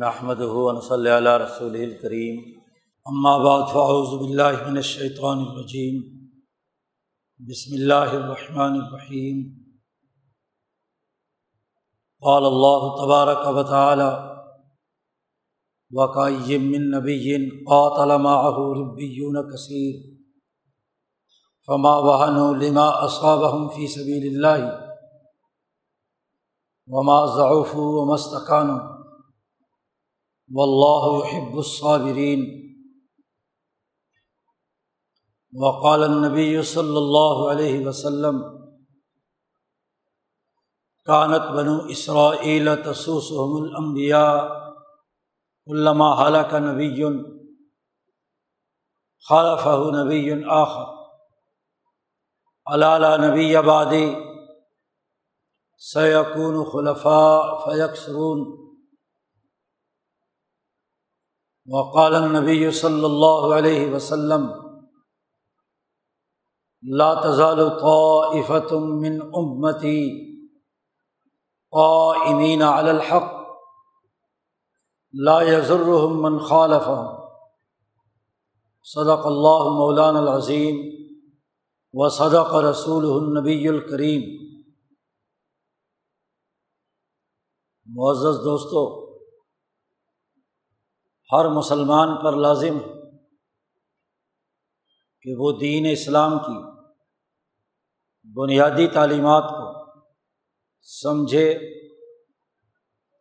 محمد ہُون صلی اللہ رسول الکریم اما بعد فاعوذ باللہ من الشیطان الرجیم بسم اللہ الرحمن الرحیم قال اللہ تبارک و تعالی وقائم من نبی قاتل معه ربیون کثیر فما وهنوا لما اصابهم في سبيل الله. وما ضعفوا وما استقانوا والله يحب الصابرين. وقال النبي صلی اللہ علیہ وسلم کانت بنو اسرائیل تسوسهم الانبیاء علامہ حلق نبی خالفہ نبی آخر. علالہ نبی آبادی سیقون خلفاء فیکسرون وقال نبی صلی اللہ علیہ وسلم، لا تزال طائفة من امتی قائمین علی الحق، لا يضرهم من خالفهم. صدق اللہ مولان العظیم و صدق رسول النبی الکریم معزز دوستوں ہر مسلمان پر لازم کہ وہ دین اسلام کی بنیادی تعلیمات کو سمجھے،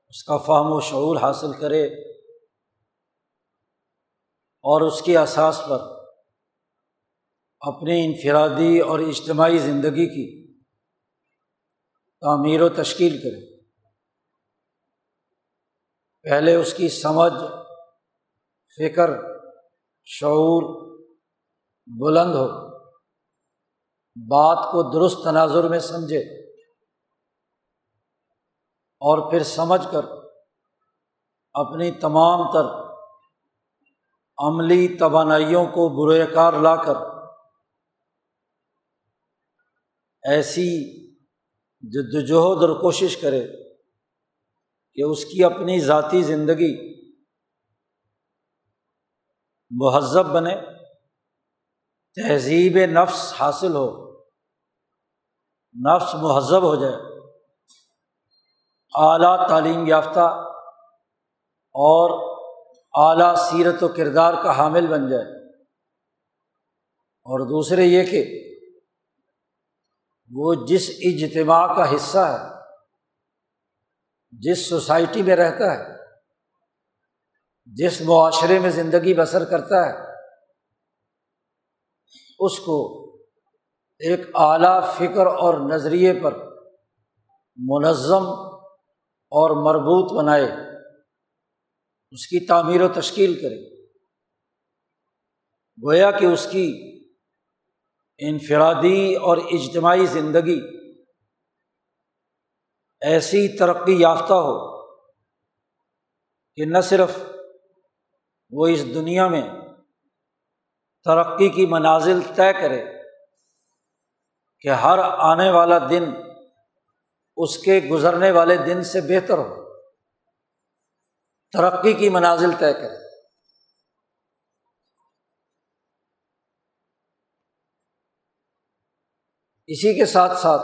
اس کا فہم و شعور حاصل کرے اور اس کی اساس پر اپنی انفرادی اور اجتماعی زندگی کی تعمیر و تشکیل کرے۔ پہلے اس کی سمجھ فکر، شعور بلند ہو۔ بات کو درست تناظر میں سمجھے۔ اور پھر سمجھ کر اپنی تمام تر عملی توانائیوں کو برے کار لا کر ایسی جد وجہد اور کوشش کرے کہ اس کی اپنی ذاتی زندگی مہذب بنے، تہذیب نفس حاصل ہو، نفس مہذب ہو جائے۔ اعلیٰ تعلیم یافتہ اور اعلیٰ سیرت و کردار کا حامل بن جائے۔ اور دوسرے یہ کہ وہ جس اجتماع کا حصہ ہے، جس سوسائٹی میں رہتا ہے جس معاشرے میں زندگی بسر کرتا ہے، اس کو ایک اعلیٰ فکر اور نظریے پر منظم اور مربوط بنائے، اس کی تعمیر و تشکیل کرے۔ گویا کہ اس کی انفرادی اور اجتماعی زندگی ایسی ترقی یافتہ ہو کہ نہ صرف وہ اس دنیا میں ترقی کی منازل طے کرے کہ ہر آنے والا دن اس کے گزرنے والے دن سے بہتر ہو۔ ترقی کی منازل طے کرے۔ اسی کے ساتھ ساتھ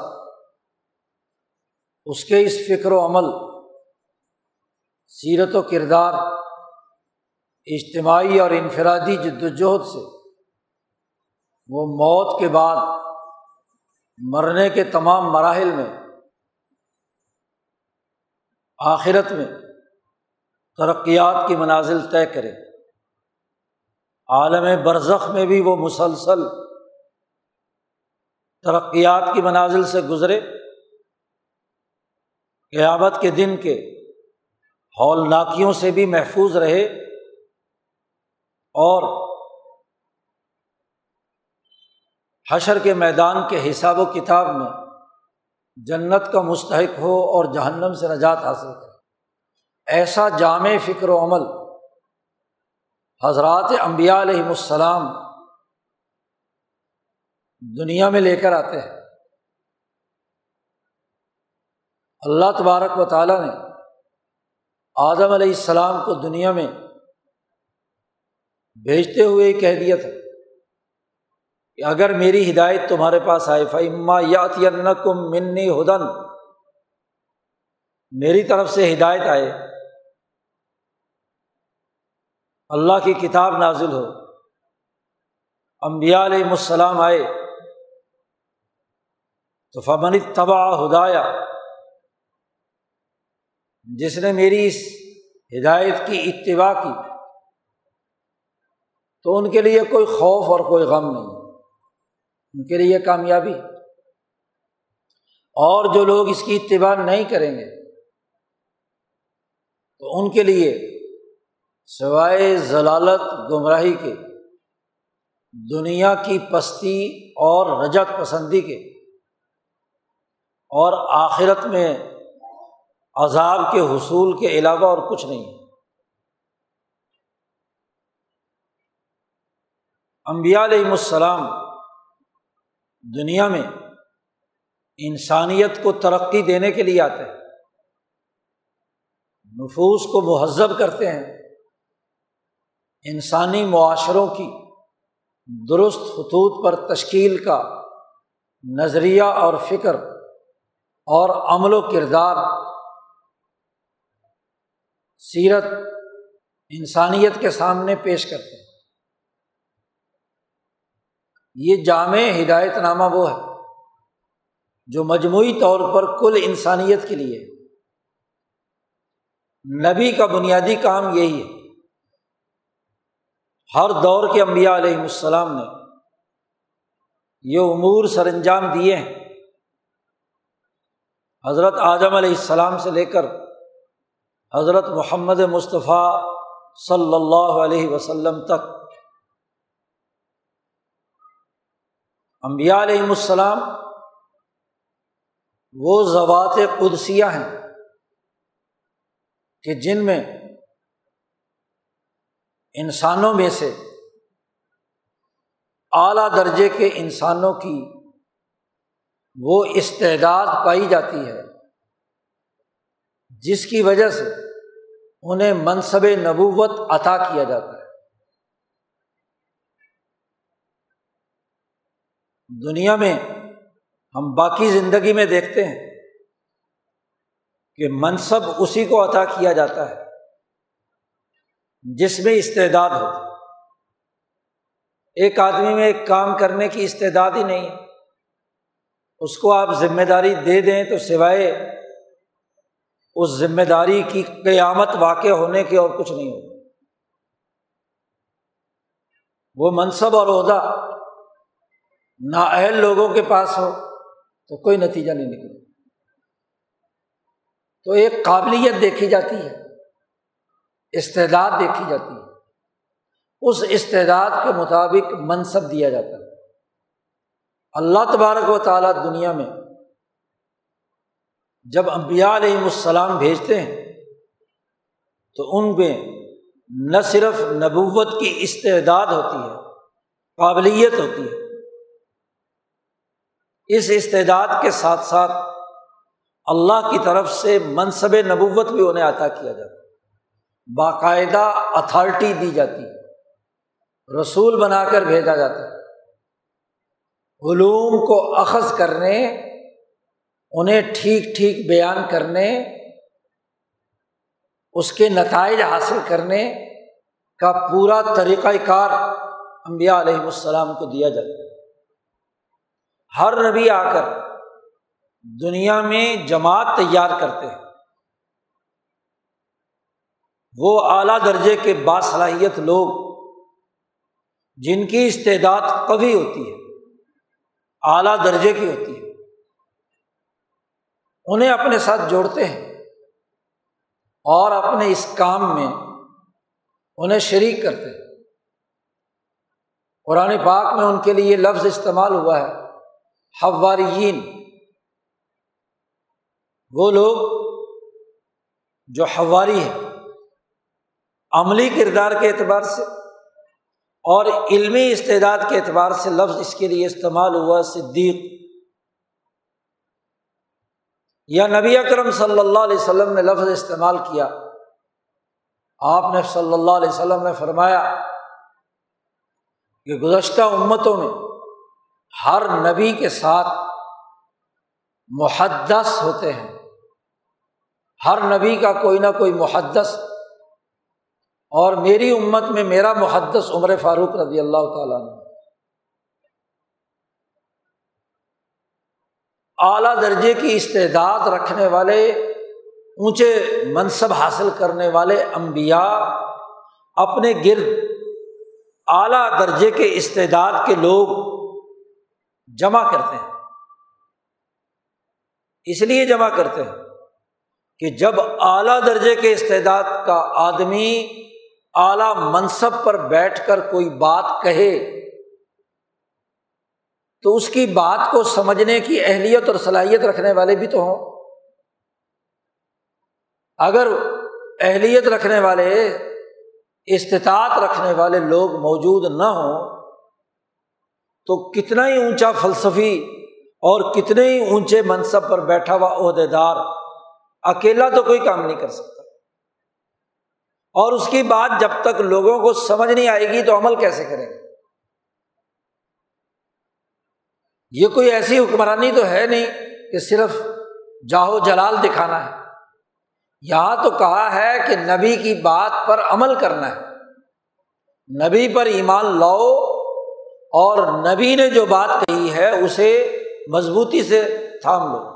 اس کے اس فکر و عمل، سیرت و کردار اجتماعی اور انفرادی جد وجہد سے، وہ موت کے بعد مرنے کے تمام مراحل میں، آخرت میں ترقیات کی منازل طے کرے۔ عالم برزخ میں بھی وہ مسلسل ترقیات کی منازل سے گزرے۔ قیامت کے دن کے ہولناکیوں سے بھی محفوظ رہے۔ اور حشر کے میدان کے حساب و کتاب میں جنت کا مستحق ہو اور جہنم سے نجات حاصل کرے۔ ایسا جامع فکر و عمل حضرات امبیا علیہم السلام دنیا میں لے کر آتے ہیں۔ اللہ تبارک و تعالیٰ نے آدم علیہ السلام کو دنیا میں بھیجتے ہوئے کہہ دیا تھا کہ اگر میری ہدایت تمہارے پاس آئے فعما یات کم منی ہدن میری طرف سے ہدایت آئے۔ اللہ کی کتاب نازل ہو۔ امبیا علیہ السلام آئے۔ تو فمن تباہ ہدایا جس نے میری اس ہدایت کی اتباع کی تو ان کے لیے کوئی خوف اور کوئی غم نہیں، ان کے لیے کامیابی۔ اور جو لوگ اس کی اتباع نہیں کریں گے، تو ان کے لیے سوائے ضلالت گمراہی کے، دنیا کی پستی اور رجت پسندی کے، اور آخرت میں عذاب کے حصول کے علاوہ اور کچھ نہیں۔ امبیا علیہم السلام دنیا میں انسانیت کو ترقی دینے کے لیے آتے ہیں، نفوس کو مہذب کرتے ہیں، انسانی معاشروں کی درست خطوط پر تشکیل کا نظریہ اور فکر اور عمل و کردار، سیرت انسانیت کے سامنے پیش کرتے ہیں۔ یہ جامع ہدایت نامہ وہ ہے جو مجموعی طور پر کل انسانیت کے لیے نبی کا بنیادی کام یہی ہے۔ ہر دور کے انبیاء علیہم السلام نے یہ امور سر انجام دیے ہیں۔ حضرت اعظم علیہ السلام سے لے کر حضرت محمد مصطفیٰ صلی اللہ علیہ وسلم تک امبیا علیہم السلام وہ زوات قدسیہ ہیں کہ جن میں انسانوں میں سے اعلیٰ درجے کے انسانوں کی وہ استعداد پائی جاتی ہے، جس کی وجہ سے انہیں منصب نبوت عطا کیا جاتا ہے۔ دنیا میں ہم باقی زندگی میں دیکھتے ہیں کہ منصب اسی کو عطا کیا جاتا ہے، جس میں استعداد ہوتی ایک آدمی میں ایک کام کرنے کی استعداد ہی نہیں ہے اس کو آپ ذمہ داری دے دیں تو سوائے اس ذمہ داری کی قیامت واقع ہونے کے اور کچھ نہیں ہوگا۔ وہ منصب اور عہدہ نااہل لوگوں کے پاس ہو تو کوئی نتیجہ نہیں نکلے تو ایک قابلیت دیکھی جاتی ہے، استعداد دیکھی جاتی ہے۔ اس استعداد کے مطابق منصب دیا جاتا ہے۔ اللہ تبارک و تعالیٰ دنیا میں جب امبیا علیہم السلام بھیجتے ہیں، تو ان میں نہ صرف نبوت کی استعداد ہوتی ہے، قابلیت ہوتی ہے۔ اس استعداد کے ساتھ ساتھ اللہ کی طرف سے منصب نبوت بھی انہیں عطا کیا جاتا باقاعدہ اتھارٹی دی جاتی رسول بنا کر بھیجا جاتا علوم کو اخذ کرنے، انہیں ٹھیک ٹھیک بیان کرنے، اس کے نتائج حاصل کرنے کا پورا طریقۂ کار امبیا علیہم السلام کو دیا جاتا ہے۔ ہر نبی آ کر دنیا میں جماعت تیار کرتے ہیں۔ وہ اعلیٰ درجے کے باصلاحیت لوگ جن کی استعداد کبھی ہوتی ہے، اعلیٰ درجے کی ہوتی ہے، انہیں اپنے ساتھ جوڑتے ہیں اور اپنے اس کام میں انہیں شریک کرتے ہیں۔ قرآن پاک میں ان کے لیے یہ لفظ استعمال ہوا ہے۔ حواریین۔ وہ لوگ جو حواری ہیں، عملی کردار کے اعتبار سے اور علمی استعداد کے اعتبار سے لفظ اس کے لیے استعمال ہوا صدیق۔ یا نبی اکرم صلی اللہ علیہ وسلم نے لفظ استعمال کیا۔ آپ نے صلی اللہ علیہ وسلم نے فرمایا کہ گزشتہ امتوں میں ہر نبی کے ساتھ محدث ہوتے ہیں۔ ہر نبی کا کوئی نہ کوئی محدث۔ اور میری امت میں میرا محدث عمر فاروق رضی اللہ تعالیٰ نے اعلیٰ درجے کی استعداد رکھنے والے، اونچے منصب حاصل کرنے والے امبیا اپنے گرد اعلیٰ درجے کے استعداد کے لوگ جمع کرتے ہیں۔ اس لیے جمع کرتے ہیں کہ جب اعلیٰ درجے کے استعداد کا آدمی اعلیٰ منصب پر بیٹھ کر کوئی بات کہے، تو اس کی بات کو سمجھنے کی اہلیت اور صلاحیت رکھنے والے بھی تو ہوں۔ اگر اہلیت رکھنے والے، استطاعت رکھنے والے لوگ موجود نہ ہوں تو کتنا ہی اونچا فلسفی اور کتنے ہی اونچے منصب پر بیٹھا ہوا عہدے دار اکیلا تو کوئی کام نہیں کر سکتا۔ اور اس کی بات جب تک لوگوں کو سمجھ نہیں آئے گی تو عمل کیسے کریں گے؟ یہ کوئی ایسی حکمرانی تو ہے نہیں کہ صرف جاہو جلال دکھانا ہے۔ یہاں تو کہا ہے کہ نبی کی بات پر عمل کرنا ہے۔ نبی پر ایمان لاؤ اور نبی نے جو بات کہی ہے، اسے مضبوطی سے تھام لو۔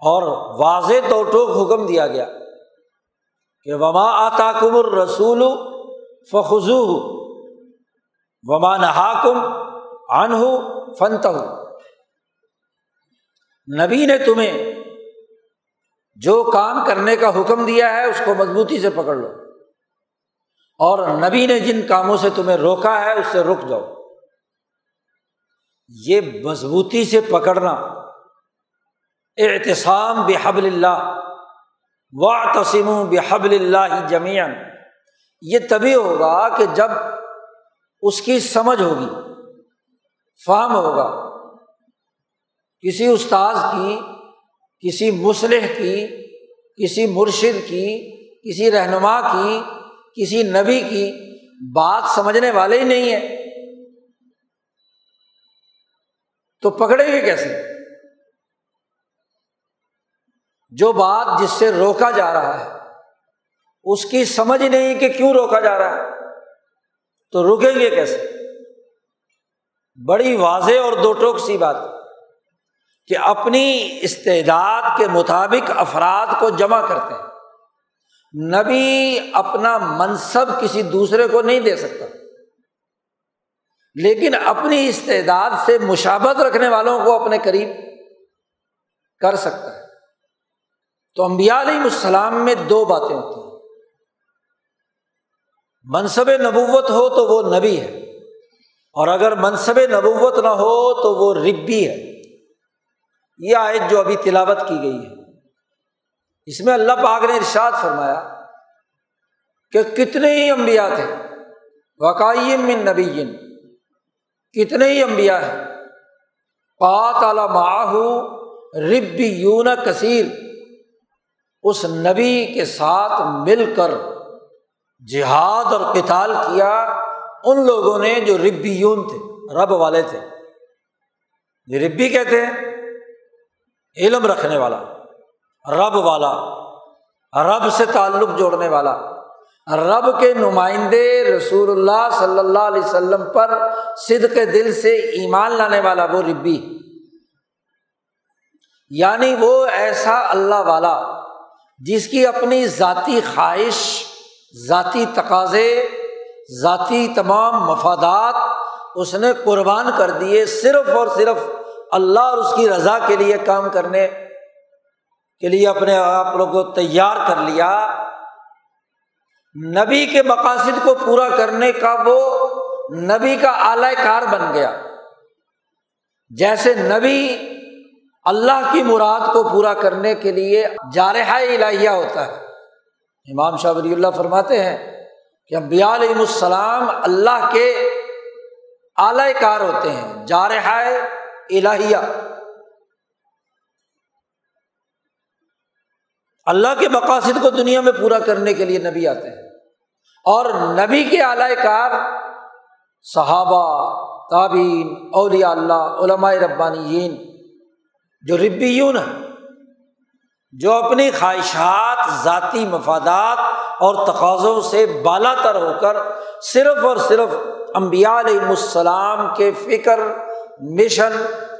اور واضح تو ٹوک حکم دیا گیا کہ وما آتا کم رسول فخو وما نہا کم ان فنت نبی نے تمہیں جو کام کرنے کا حکم دیا ہے، اس کو مضبوطی سے پکڑ لو۔ اور نبی نے جن کاموں سے تمہیں روکا ہے، اس سے رک جاؤ۔ یہ مضبوطی سے پکڑنا۔ احتسام بحبل اللہ و تسیم بحبل اللہ جمیان یہ تبھی ہوگا کہ جب اس کی سمجھ ہوگی فام ہوگا۔ کسی استاذ کی، کسی مسلح کی، کسی مرشد کی، کسی رہنما کی کسی نبی کی بات سمجھنے والے ہی نہیں ہے تو پکڑے گے کیسے؟ جو بات جس سے روکا جا رہا ہے، اس کی سمجھ نہیں کہ کیوں روکا جا رہا ہے۔ تو رکیں گے کیسے؟ بڑی واضح اور دو ٹوک سی بات کہ اپنی استعداد کے مطابق افراد کو جمع کرتے ہیں۔ نبی اپنا منصب کسی دوسرے کو نہیں دے سکتا۔ لیکن اپنی استعداد سے مشابت رکھنے والوں کو اپنے قریب کر سکتا ہے۔ تو امبیا علیہ السلام میں دو باتیں ہوتی ہیں۔ منصب نبوت ہو تو وہ نبی ہے۔ اور اگر منصب نبوت نہ ہو تو وہ ربی ہے۔ یہ آیت جو ابھی تلاوت کی گئی ہے۔ اس میں اللہ پاک نے ارشاد فرمایا کہ کتنے ہی امبیا تھے، وقائم من نبی کتنے ہی امبیا ہیں۔ پات ماہو رب یون کثیر، اس نبی کے ساتھ مل کر جہاد اور کتال کیا ان لوگوں نے جو ربی یون تھے، رب والے تھے۔ یہ ربی کہتے ہیں، علم رکھنے والا۔ رب والا، رب سے تعلق جوڑنے والا۔ رب کے نمائندے رسول اللہ صلی اللہ علیہ وسلم پر سد کے دل سے ایمان لانے والا وہ ربی۔ یعنی وہ ایسا اللہ والا جس کی اپنی ذاتی خواہش، ذاتی تقاضے، ذاتی تمام مفادات اس نے قربان کر دیے صرف اور صرف اللہ اور اس کی رضا کے لیے کام کرنے۔ کے لیے اپنے آپ لوگ کو تیار کر لیا۔ نبی کے مقاصد کو پورا کرنے کا وہ نبی کا اعلی کار بن گیا۔ جیسے نبی اللہ کی مراد کو پورا کرنے کے لیے جارحہ الہیہ ہوتا ہے۔ امام شاہ ولی اللہ فرماتے ہیں کہ امبیا علیہ السلام اللہ کے اعلی کار ہوتے ہیں، جارحہ الہیہ۔ اللہ کے مقاصد کو دنیا میں پورا کرنے کے لیے نبی آتے ہیں۔ اور نبی کے اعلی کار صحابہ تعبین اولیاء اللہ، علماء ربانی جو ربیون ہیں، جو اپنی خواہشات، ذاتی مفادات اور تقاضوں سے بالا تر ہو کر صرف اور صرف امبیا علیہ السلام کے فکر، مشن،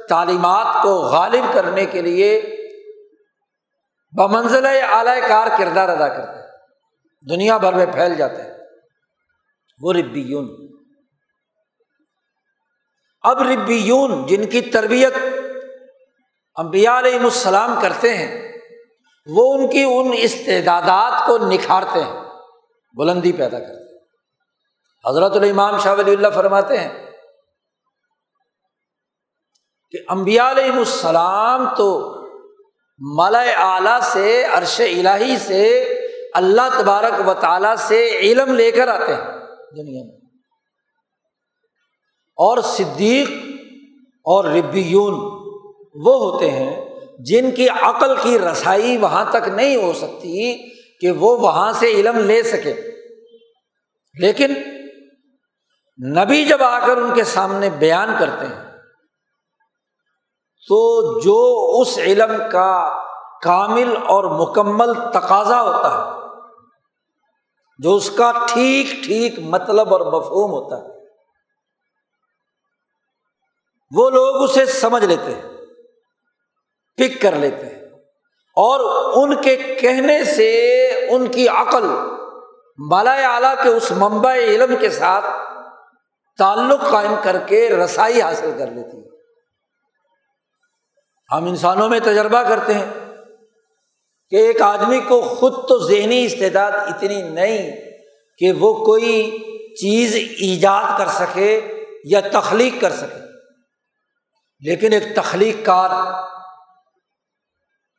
تعلیمات کو غالب کرنے کے لیے بمنزل اعلی کار کردار ادا کرتے ہیں۔ دنیا بھر میں پھیل جاتے ہیں۔ وہ ربیون۔ اب ربیون جن کی تربیت امبیا علیہ السلام کرتے ہیں، وہ ان کی ان استعداد کو نکھارتے ہیں، بلندی پیدا کرتے ہیں۔ حضرت الامام شاہ ولی اللہ فرماتے ہیں کہ امبیا علیہ السلام تو مالا اعلیٰ سے، عرش الہی سے اللہ تبارک و تعالیٰ سے علم لے کر آتے ہیں دنیا میں۔ اور صدیق اور ربیون وہ ہوتے ہیں جن کی عقل کی رسائی وہاں تک نہیں ہو سکتی کہ وہ وہاں سے علم لے سکے۔ لیکن نبی جب آ کر ان کے سامنے بیان کرتے ہیں تو جو اس علم کا کامل اور مکمل تقاضا ہوتا ہے، جو اس کا ٹھیک ٹھیک مطلب اور مفہوم ہوتا ہے، وہ لوگ اسے سمجھ لیتے ہیں، پک کر لیتے ہیں، اور ان کے کہنے سے ان کی عقل بالا اعلیٰ کے اس ممبع علم کے ساتھ تعلق قائم کر کے رسائی حاصل کر لیتی ہے۔ ہم انسانوں میں تجربہ کرتے ہیں کہ ایک آدمی کو خود تو ذہنی استعداد اتنی نہیں کہ وہ کوئی چیز ایجاد کر سکے یا تخلیق کر سکے۔ لیکن ایک تخلیق کار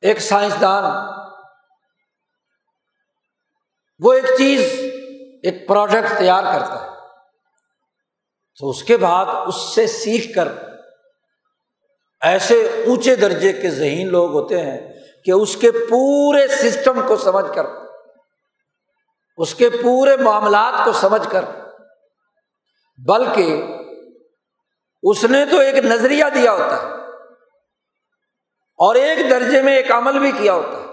ایک سائنسدان، وہ ایک چیز، ایک پروڈکٹ تیار کرتا ہے۔ تو اس کے بعد اس سے سیکھ کر ایسے اونچے درجے کے ذہین لوگ ہوتے ہیں کہ اس کے پورے سسٹم کو سمجھ کر، اس کے پورے معاملات کو سمجھ کر، بلکہ اس نے تو ایک نظریہ دیا ہوتا ہے اور ایک درجے میں ایک عمل بھی کیا ہوتا ہے،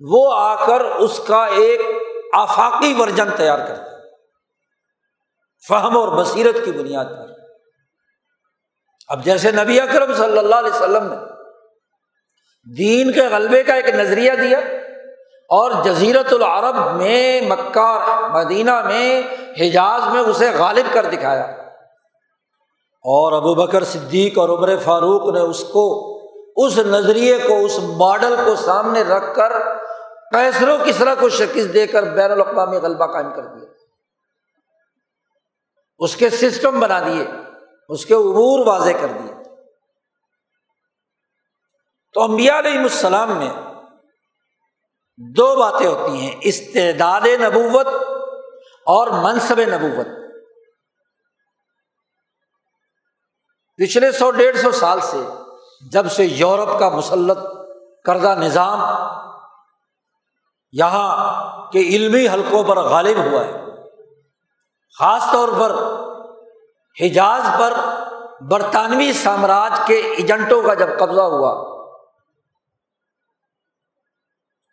وہ آ کر اس کا ایک آفاقی ورژن تیار کرتا ہے، فہم اور بصیرت کی بنیاد پر۔ اب جیسے نبی اکرم صلی اللہ علیہ وسلم نے دین کے غلبے کا ایک نظریہ دیا اور جزیرت العرب میں مکہ مدینہ میں حجاز میں اسے غالب کر دکھایا۔ اور ابو بکر صدیق اور عمر فاروق نے اس کو، اس نظریے کو، اس ماڈل کو سامنے رکھ کر کیسروں کس طرح کو شکست دے کر بین الاقوامی غلبہ قائم کر دیا۔ اس کے سسٹم بنا دیے۔ اس کے عبور واضح کر دیے۔ تو امبیا علیہ السلام میں دو باتیں ہوتی ہیں، استعداد نبوت اور منصب نبوت۔ پچھلے سو ڈیڑھ سو سال سے جب سے یورپ کا مسلط کردہ نظام یہاں کے علمی حلقوں پر غالب ہوا ہے، خاص طور پر حجاز پر برطانوی سامراج کے ایجنٹوں کا جب قبضہ ہوا،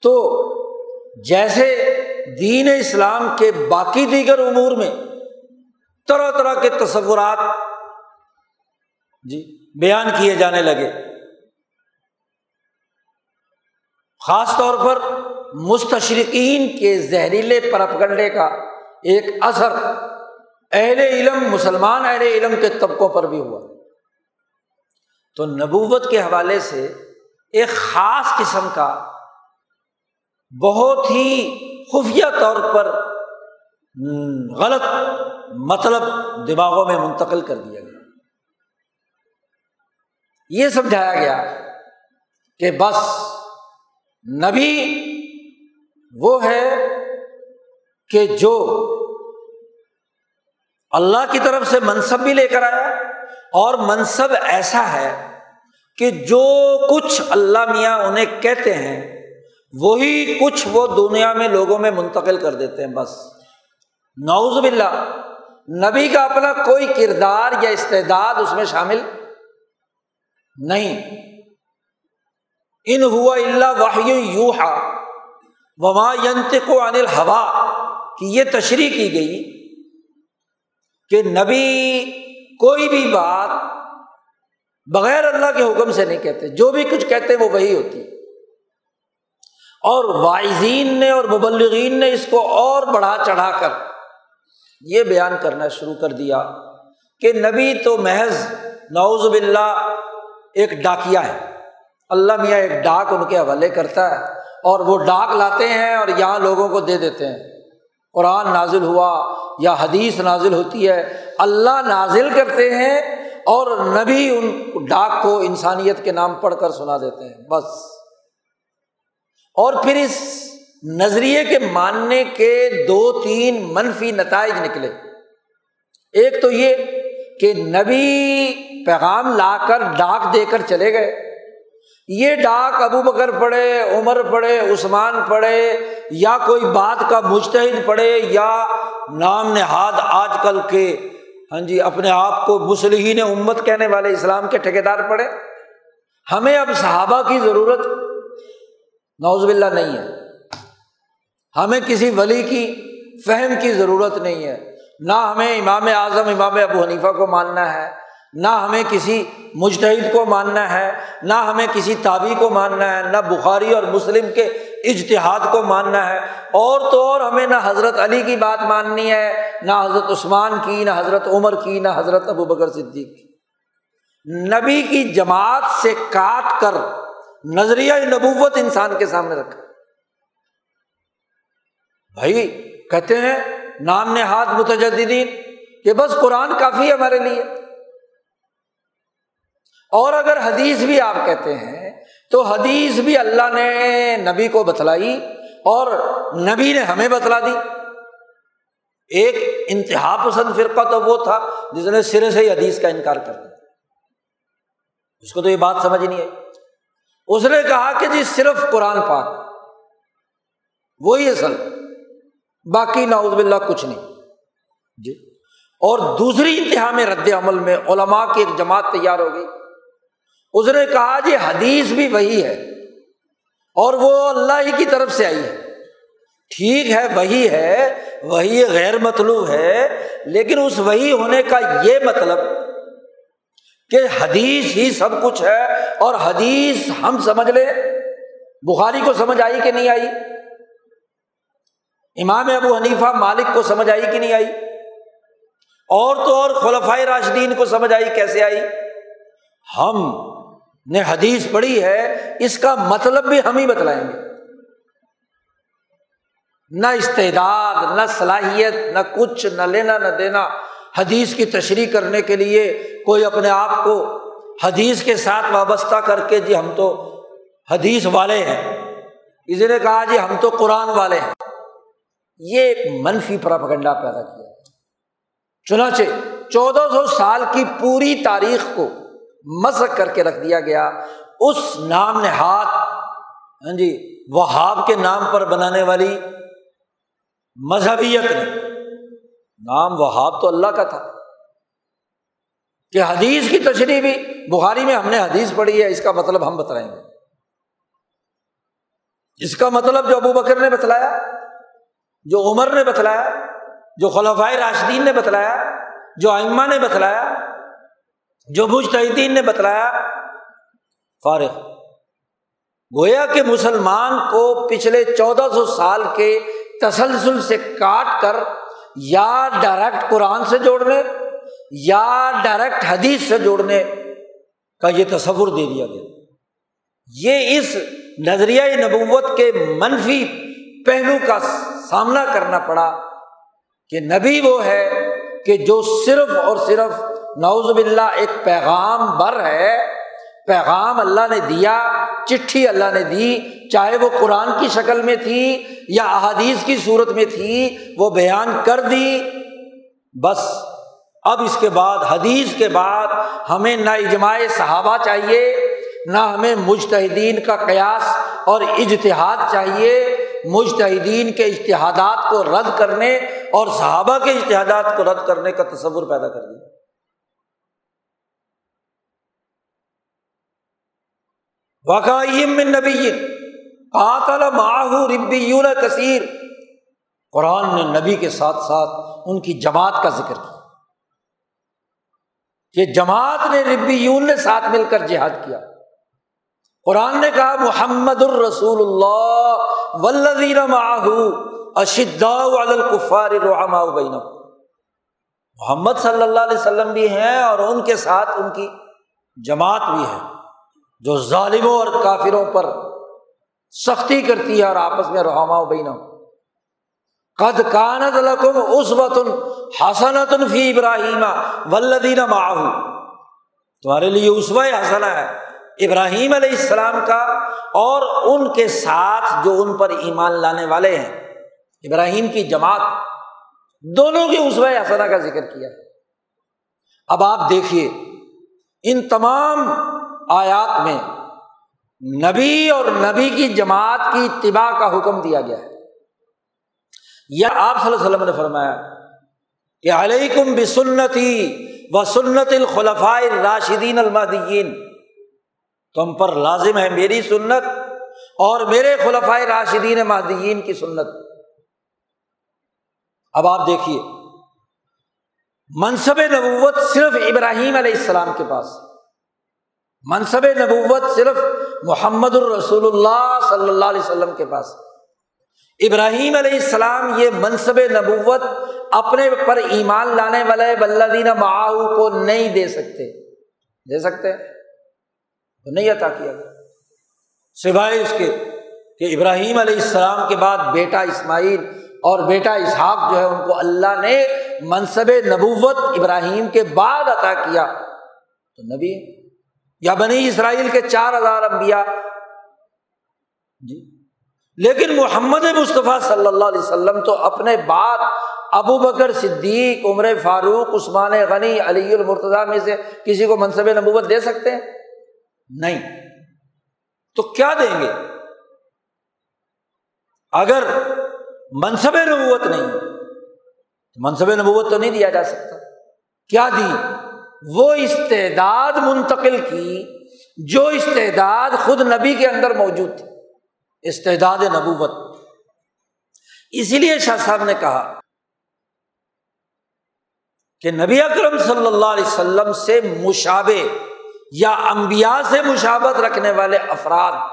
تو جیسے دین اسلام کے باقی دیگر امور میں طرح طرح کے تصورات جی بیان کیے جانے لگے۔ خاص طور پر مستشرقین کے زہریلے پرپگنڈے کا ایک اثر اہل علم، مسلمان اہل علم کے طبقوں پر بھی ہوا۔ تو نبوت کے حوالے سے ایک خاص قسم کا بہت ہی خفیہ طور پر غلط مطلب دماغوں میں منتقل کر دیا گیا۔ یہ سمجھایا گیا کہ بس نبی وہ ہے کہ جو اللہ کی طرف سے منصب بھی لے کر آیا اور منصب ایسا ہے کہ جو کچھ اللہ میاں انہیں کہتے ہیں، وہی کچھ وہ دنیا میں لوگوں میں منتقل کر دیتے ہیں، بس۔ نوز باللہ، نبی کا اپنا کوئی کردار یا استعداد اس میں شامل نہیں۔ ان ہوا اللہ واہ یو ہا وما ینت کو انل ہوا کی یہ تشریح کی گئی کہ نبی کوئی بھی بات بغیر اللہ کے حکم سے نہیں کہتے۔ جو بھی کچھ کہتے وہ وہی ہوتی۔ اور وائزین نے اور مبلغین نے اس کو اور بڑھا چڑھا کر یہ بیان کرنا شروع کر دیا کہ نبی تو محض نوز باللہ ایک ڈاکیا ہے۔ اللہ میاں ایک ڈاک ان کے حوالے کرتا ہے اور وہ ڈاک لاتے ہیں اور یہاں لوگوں کو دے دیتے ہیں۔ قرآن نازل ہوا یا حدیث نازل ہوتی ہے، اللہ نازل کرتے ہیں اور نبی ان ڈاک کو انسانیت کے نام پڑھ کر سنا دیتے ہیں، بس۔ اور پھر اس نظریے کے ماننے کے دو تین منفی نتائج نکلے۔ ایک تو یہ کہ نبی پیغام لا کر ڈاک دے کر چلے گئے۔ یہ ڈاک ابو بکر پڑھے، عمر پڑھے، عثمان پڑھے، یا کوئی بات کا مشتحد پڑھے، یا نام نہاد آج کل کے ہاں جی اپنے آپ کو مسلحین امت کہنے والے اسلام کے ٹھیکیدار پڑھے؟ ہمیں اب صحابہ کی ضرورت نوز باللہ نہیں ہے۔ ہمیں کسی ولی کی فہم کی ضرورت نہیں ہے۔ نہ ہمیں امام اعظم، امام ابو حنیفہ کو ماننا ہے نہ ہمیں کسی مجتہد کو ماننا ہے، نہ ہمیں کسی تابی کو ماننا ہے، نہ بخاری اور مسلم کے اجتہاد کو ماننا ہے۔ اور تو اور ہمیں نہ حضرت علی کی بات ماننی ہے، نہ حضرت عثمان کی، نہ حضرت عمر کی، نہ حضرت ابو بکر صدیق کی۔ نبی کی جماعت سے کاٹ کر نظریہ نبوت انسان کے سامنے رکھا۔ بھائی، کہتے ہیں، نام نے ہاتھ متجدین کہ بس قرآن کافی ہے ہمارے لیے۔ اور اگر حدیث بھی آپ کہتے ہیں، تو حدیث بھی اللہ نے نبی کو بتلائی اور نبی نے ہمیں بتلا دی۔ ایک انتہا پسند فرقہ تو وہ تھا جس نے سرے سے ہی حدیث کا انکار کر دیا۔ اس کو تو یہ بات سمجھ نہیں آئی۔ اس نے کہا کہ جی صرف قرآن پاک، وہی اصل، باقی ناؤز باللہ کچھ نہیں۔ جی۔ اور دوسری انتہا میں رد عمل میں علماء کی ایک جماعت تیار ہو گئی۔ اس نے کہا جی حدیث بھی وہی ہے اور وہ اللہ ہی کی طرف سے آئی ہے۔ ٹھیک ہے، وہی ہے، وہی غیر مطلوب ہے، لیکن اس وہی ہونے کا یہ مطلب کہ حدیث ہی سب کچھ ہے اور حدیث ہم سمجھ لیں۔ بخاری کو سمجھ آئی کہ نہیں آئی؟ امام ابو حنیفہ مالک کو سمجھ آئی کہ نہیں آئی؟ اور تو اور خلفۂ راشدین کو سمجھ آئی کیسے آئی؟ ہم نے حدیث پڑھی ہے، اس کا مطلب بھی ہم ہی بتلائیں گے۔ نہ استعداد، نہ صلاحیت، نہ کچھ، نہ لینا، نہ دینا۔ حدیث کی تشریح کرنے کے لیے کوئی اپنے آپ کو حدیث کے ساتھ وابستہ کر کے جی ہم تو حدیث والے ہیں۔ کسی نے کہا جی ہم تو قرآن والے ہیں۔ یہ ایک منفی پراپگنڈا پیدا کیا۔ چنانچہ، چودہ سو سال کی پوری تاریخ کو مسق کر کے رکھ دیا گیا۔ اس نام نے ہاتھ ہاں جی وہاب کے نام پر بنانے والی مذہبیت نے۔ نام وہاب تو اللہ کا تھا۔ کہ حدیث کی تشریح بھی، بخاری میں ہم نے حدیث پڑھی ہے، اس کا مطلب ہم بتلائیں گے۔ اس کا مطلب جو ابو بکر نے بتلایا، جو عمر نے بتلایا، جو خلفۂ راشدین نے بتلایا، جو ائمہ نے بتلایا جو مجتہدین نے بتلایا، فارغ۔ گویا کہ مسلمان کو پچھلے چودہ سو سال کے تسلسل سے کاٹ کر یا ڈائریکٹ قرآن سے جوڑنے، یا ڈائریکٹ حدیث سے جوڑنے کا یہ تصور دے دیا گیا۔ یہ اس نظریہ نبوت کے منفی پہلو کا سامنا کرنا پڑا کہ نبی وہ ہے کہ جو صرف اور صرف نوز باللہ، ایک پیغام بر ہے۔ پیغام اللہ نے دیا، چٹھی اللہ نے دی، چاہے وہ قرآن کی شکل میں تھی یا احادیث کی صورت میں تھی، وہ بیان کر دی۔ بس، اب اس کے بعد، حدیث کے بعد ہمیں نہ اجماع صحابہ چاہیے، نہ ہمیں مجتہدین کا قیاس اور اجتہاد چاہیے۔ مجتہدین کے اشتہادات کو رد کرنے اور صحابہ کے اشتہادات کو رد کرنے کا تصور پیدا کر دیا۔ نبی قاتل ماہو ربی کثیر قرآن نے نبی کے ساتھ ساتھ ان کی جماعت کا ذکر کیا۔ کہ جماعت نے ربی یون نے ساتھ مل کر جہاد کیا۔ قرآن نے کہا، محمد الرسول اللہ ولدین اشدا بین محمد صلی اللہ علیہ وسلم بھی ہیں اور ان کے ساتھ ان کی جماعت بھی ہے۔ جو ظالموں اور کافروں پر سختی کرتی ہے اور آپس میں رحما بین قد کانت لکم اس وطن حسنت فی ابراہیم ولدین ماہو تمہارے لیے اسوہ حسنا ہے۔ ابراہیم علیہ السلام کا اور ان کے ساتھ جو ان پر ایمان لانے والے ہیں۔ ابراہیم کی جماعت دونوں کی اسوہ حسنا کا ذکر کیا۔ اب آپ دیکھیے، ان تمام آیات میں نبی اور نبی کی جماعت کی اتباع کا حکم دیا گیا ہے۔ یا آپ صلی اللہ علیہ وسلم نے فرمایا کہ علیکم بسنتی و سنت الخلفاء راشدین المدین تم پر لازم ہے میری سنت اور میرے خلفائے راشدین مہدین کی سنت۔ اب آپ دیکھیے، منصب نبوت صرف ابراہیم علیہ السلام کے پاس منصب نبوت صرف محمد الرسول اللہ صلی اللہ علیہ وسلم کے پاس ابراہیم علیہ السلام یہ منصب نبوت اپنے پر ایمان لانے والے بلدین معاہو کو نہیں دے سکتے۔ دے سکتے؟ تو نہیں عطا کیا۔ گیا سوائے اس کے کہ ابراہیم علیہ السلام کے بعد بیٹا اسماعیل اور بیٹا اسحاق جو ہے ان کو اللہ نے منصب نبوت ابراہیم کے بعد عطا کیا۔ تو نبی یا بنی اسرائیل کے چار ہزار امبیا جی۔ لیکن محمد مصطفیٰ صلی اللہ علیہ وسلم تو اپنے بعد ابو بکر صدیق، عمر فاروق، عثمان غنی، علی المرتضیٰ میں سے کسی کو منصب نبوت دے سکتے ہیں؟ نہیں۔ تو کیا دیں گے؟ اگر منصب نبوت نہیں، تو منصب نبوت تو نہیں دیا جا سکتا۔ کیا دی؟ وہ استعداد منتقل کی جو استعداد خود نبی کے اندر موجود تھی۔ استعداد نبوت۔ اسی لیے شاہ صاحب نے کہا کہ نبی اکرم صلی اللہ علیہ وسلم سے مشابے یا امبیا سے مشابت رکھنے والے افراد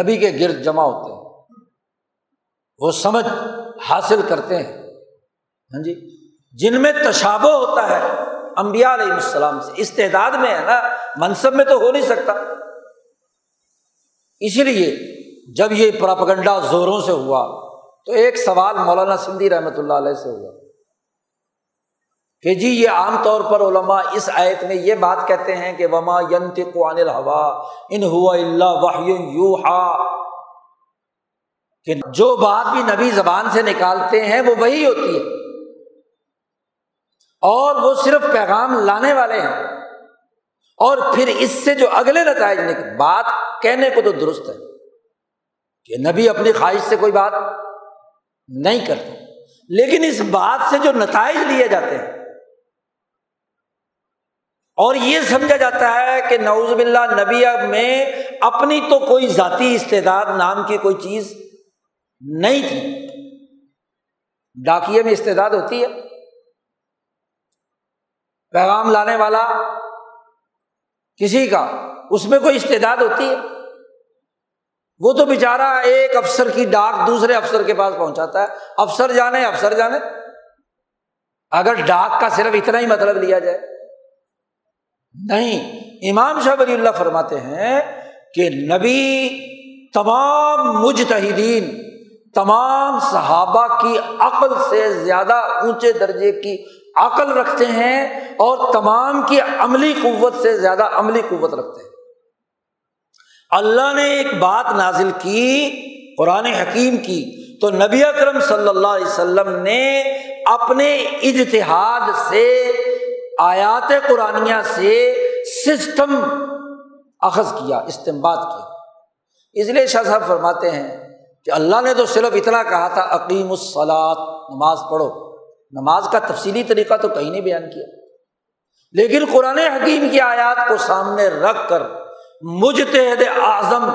نبی کے گرد جمع ہوتے ہیں۔ وہ سمجھ حاصل کرتے ہیں۔ ہاں جی جن میں تشابہ ہوتا ہے امبیا علیہ السلام سے۔ استعداد میں ہے نا، منصب میں تو ہو نہیں سکتا۔ اسی لیے جب یہ پراپگنڈا زوروں سے ہوا، تو ایک سوال مولانا سندھی رحمۃ اللہ علیہ سے ہوا کہ جی یہ عام طور پر علماء اس آیت میں یہ بات کہتے ہیں کہ وما ینت قوان الحوا ان ہوا اللہ یو کہ جو بات بھی نبی زبان سے نکالتے ہیں، وہ وہی ہوتی ہے۔ اور وہ صرف پیغام لانے والے ہیں۔ اور پھر اس سے جو اگلے نتائج نکل بات کہنے کو تو درست ہے کہ نبی اپنی خواہش سے کوئی بات نہیں کرتے۔ لیکن اس بات سے جو نتائج لیے جاتے ہیں، اور یہ سمجھا جاتا ہے کہ نوز باللہ نبی میں اپنی تو کوئی ذاتی استعداد نام کی کوئی چیز نہیں تھی۔ ڈاکیے میں استعداد ہوتی ہے۔ پیغام لانے والا کسی کا، اس میں کوئی استعداد ہوتی ہے؟ وہ تو بےچارا ایک افسر کی ڈاک دوسرے افسر کے پاس پہنچاتا ہے، افسر جانے افسر جانے۔ اگر ڈاک کا صرف اتنا ہی مطلب لیا جائے۔ نہیں، امام شاہ ولی اللہ فرماتے ہیں کہ نبی تمام مجتہدین، تمام صحابہ کی عقل سے زیادہ اونچے درجے کی عقل رکھتے ہیں اور تمام کی عملی قوت سے زیادہ عملی قوت رکھتے ہیں۔ اللہ نے ایک بات نازل کی، قرآن حکیم کی۔ تو نبی اکرم صلی اللہ علیہ وسلم نے اپنے اجتہاد سے، آیات قرآن سے سسٹم اخذ کیا استعمال کیا۔ اس لیے شاہ صاحب فرماتے ہیں کہ اللہ نے تو صرف اتنا کہا تھا عقیم الصلاط نماز پڑھو۔ نماز کا تفصیلی طریقہ تو کہیں نہیں بیان کیا۔ لیکن قرآن حکیم کی آیات کو سامنے رکھ کر مجتحد اعظم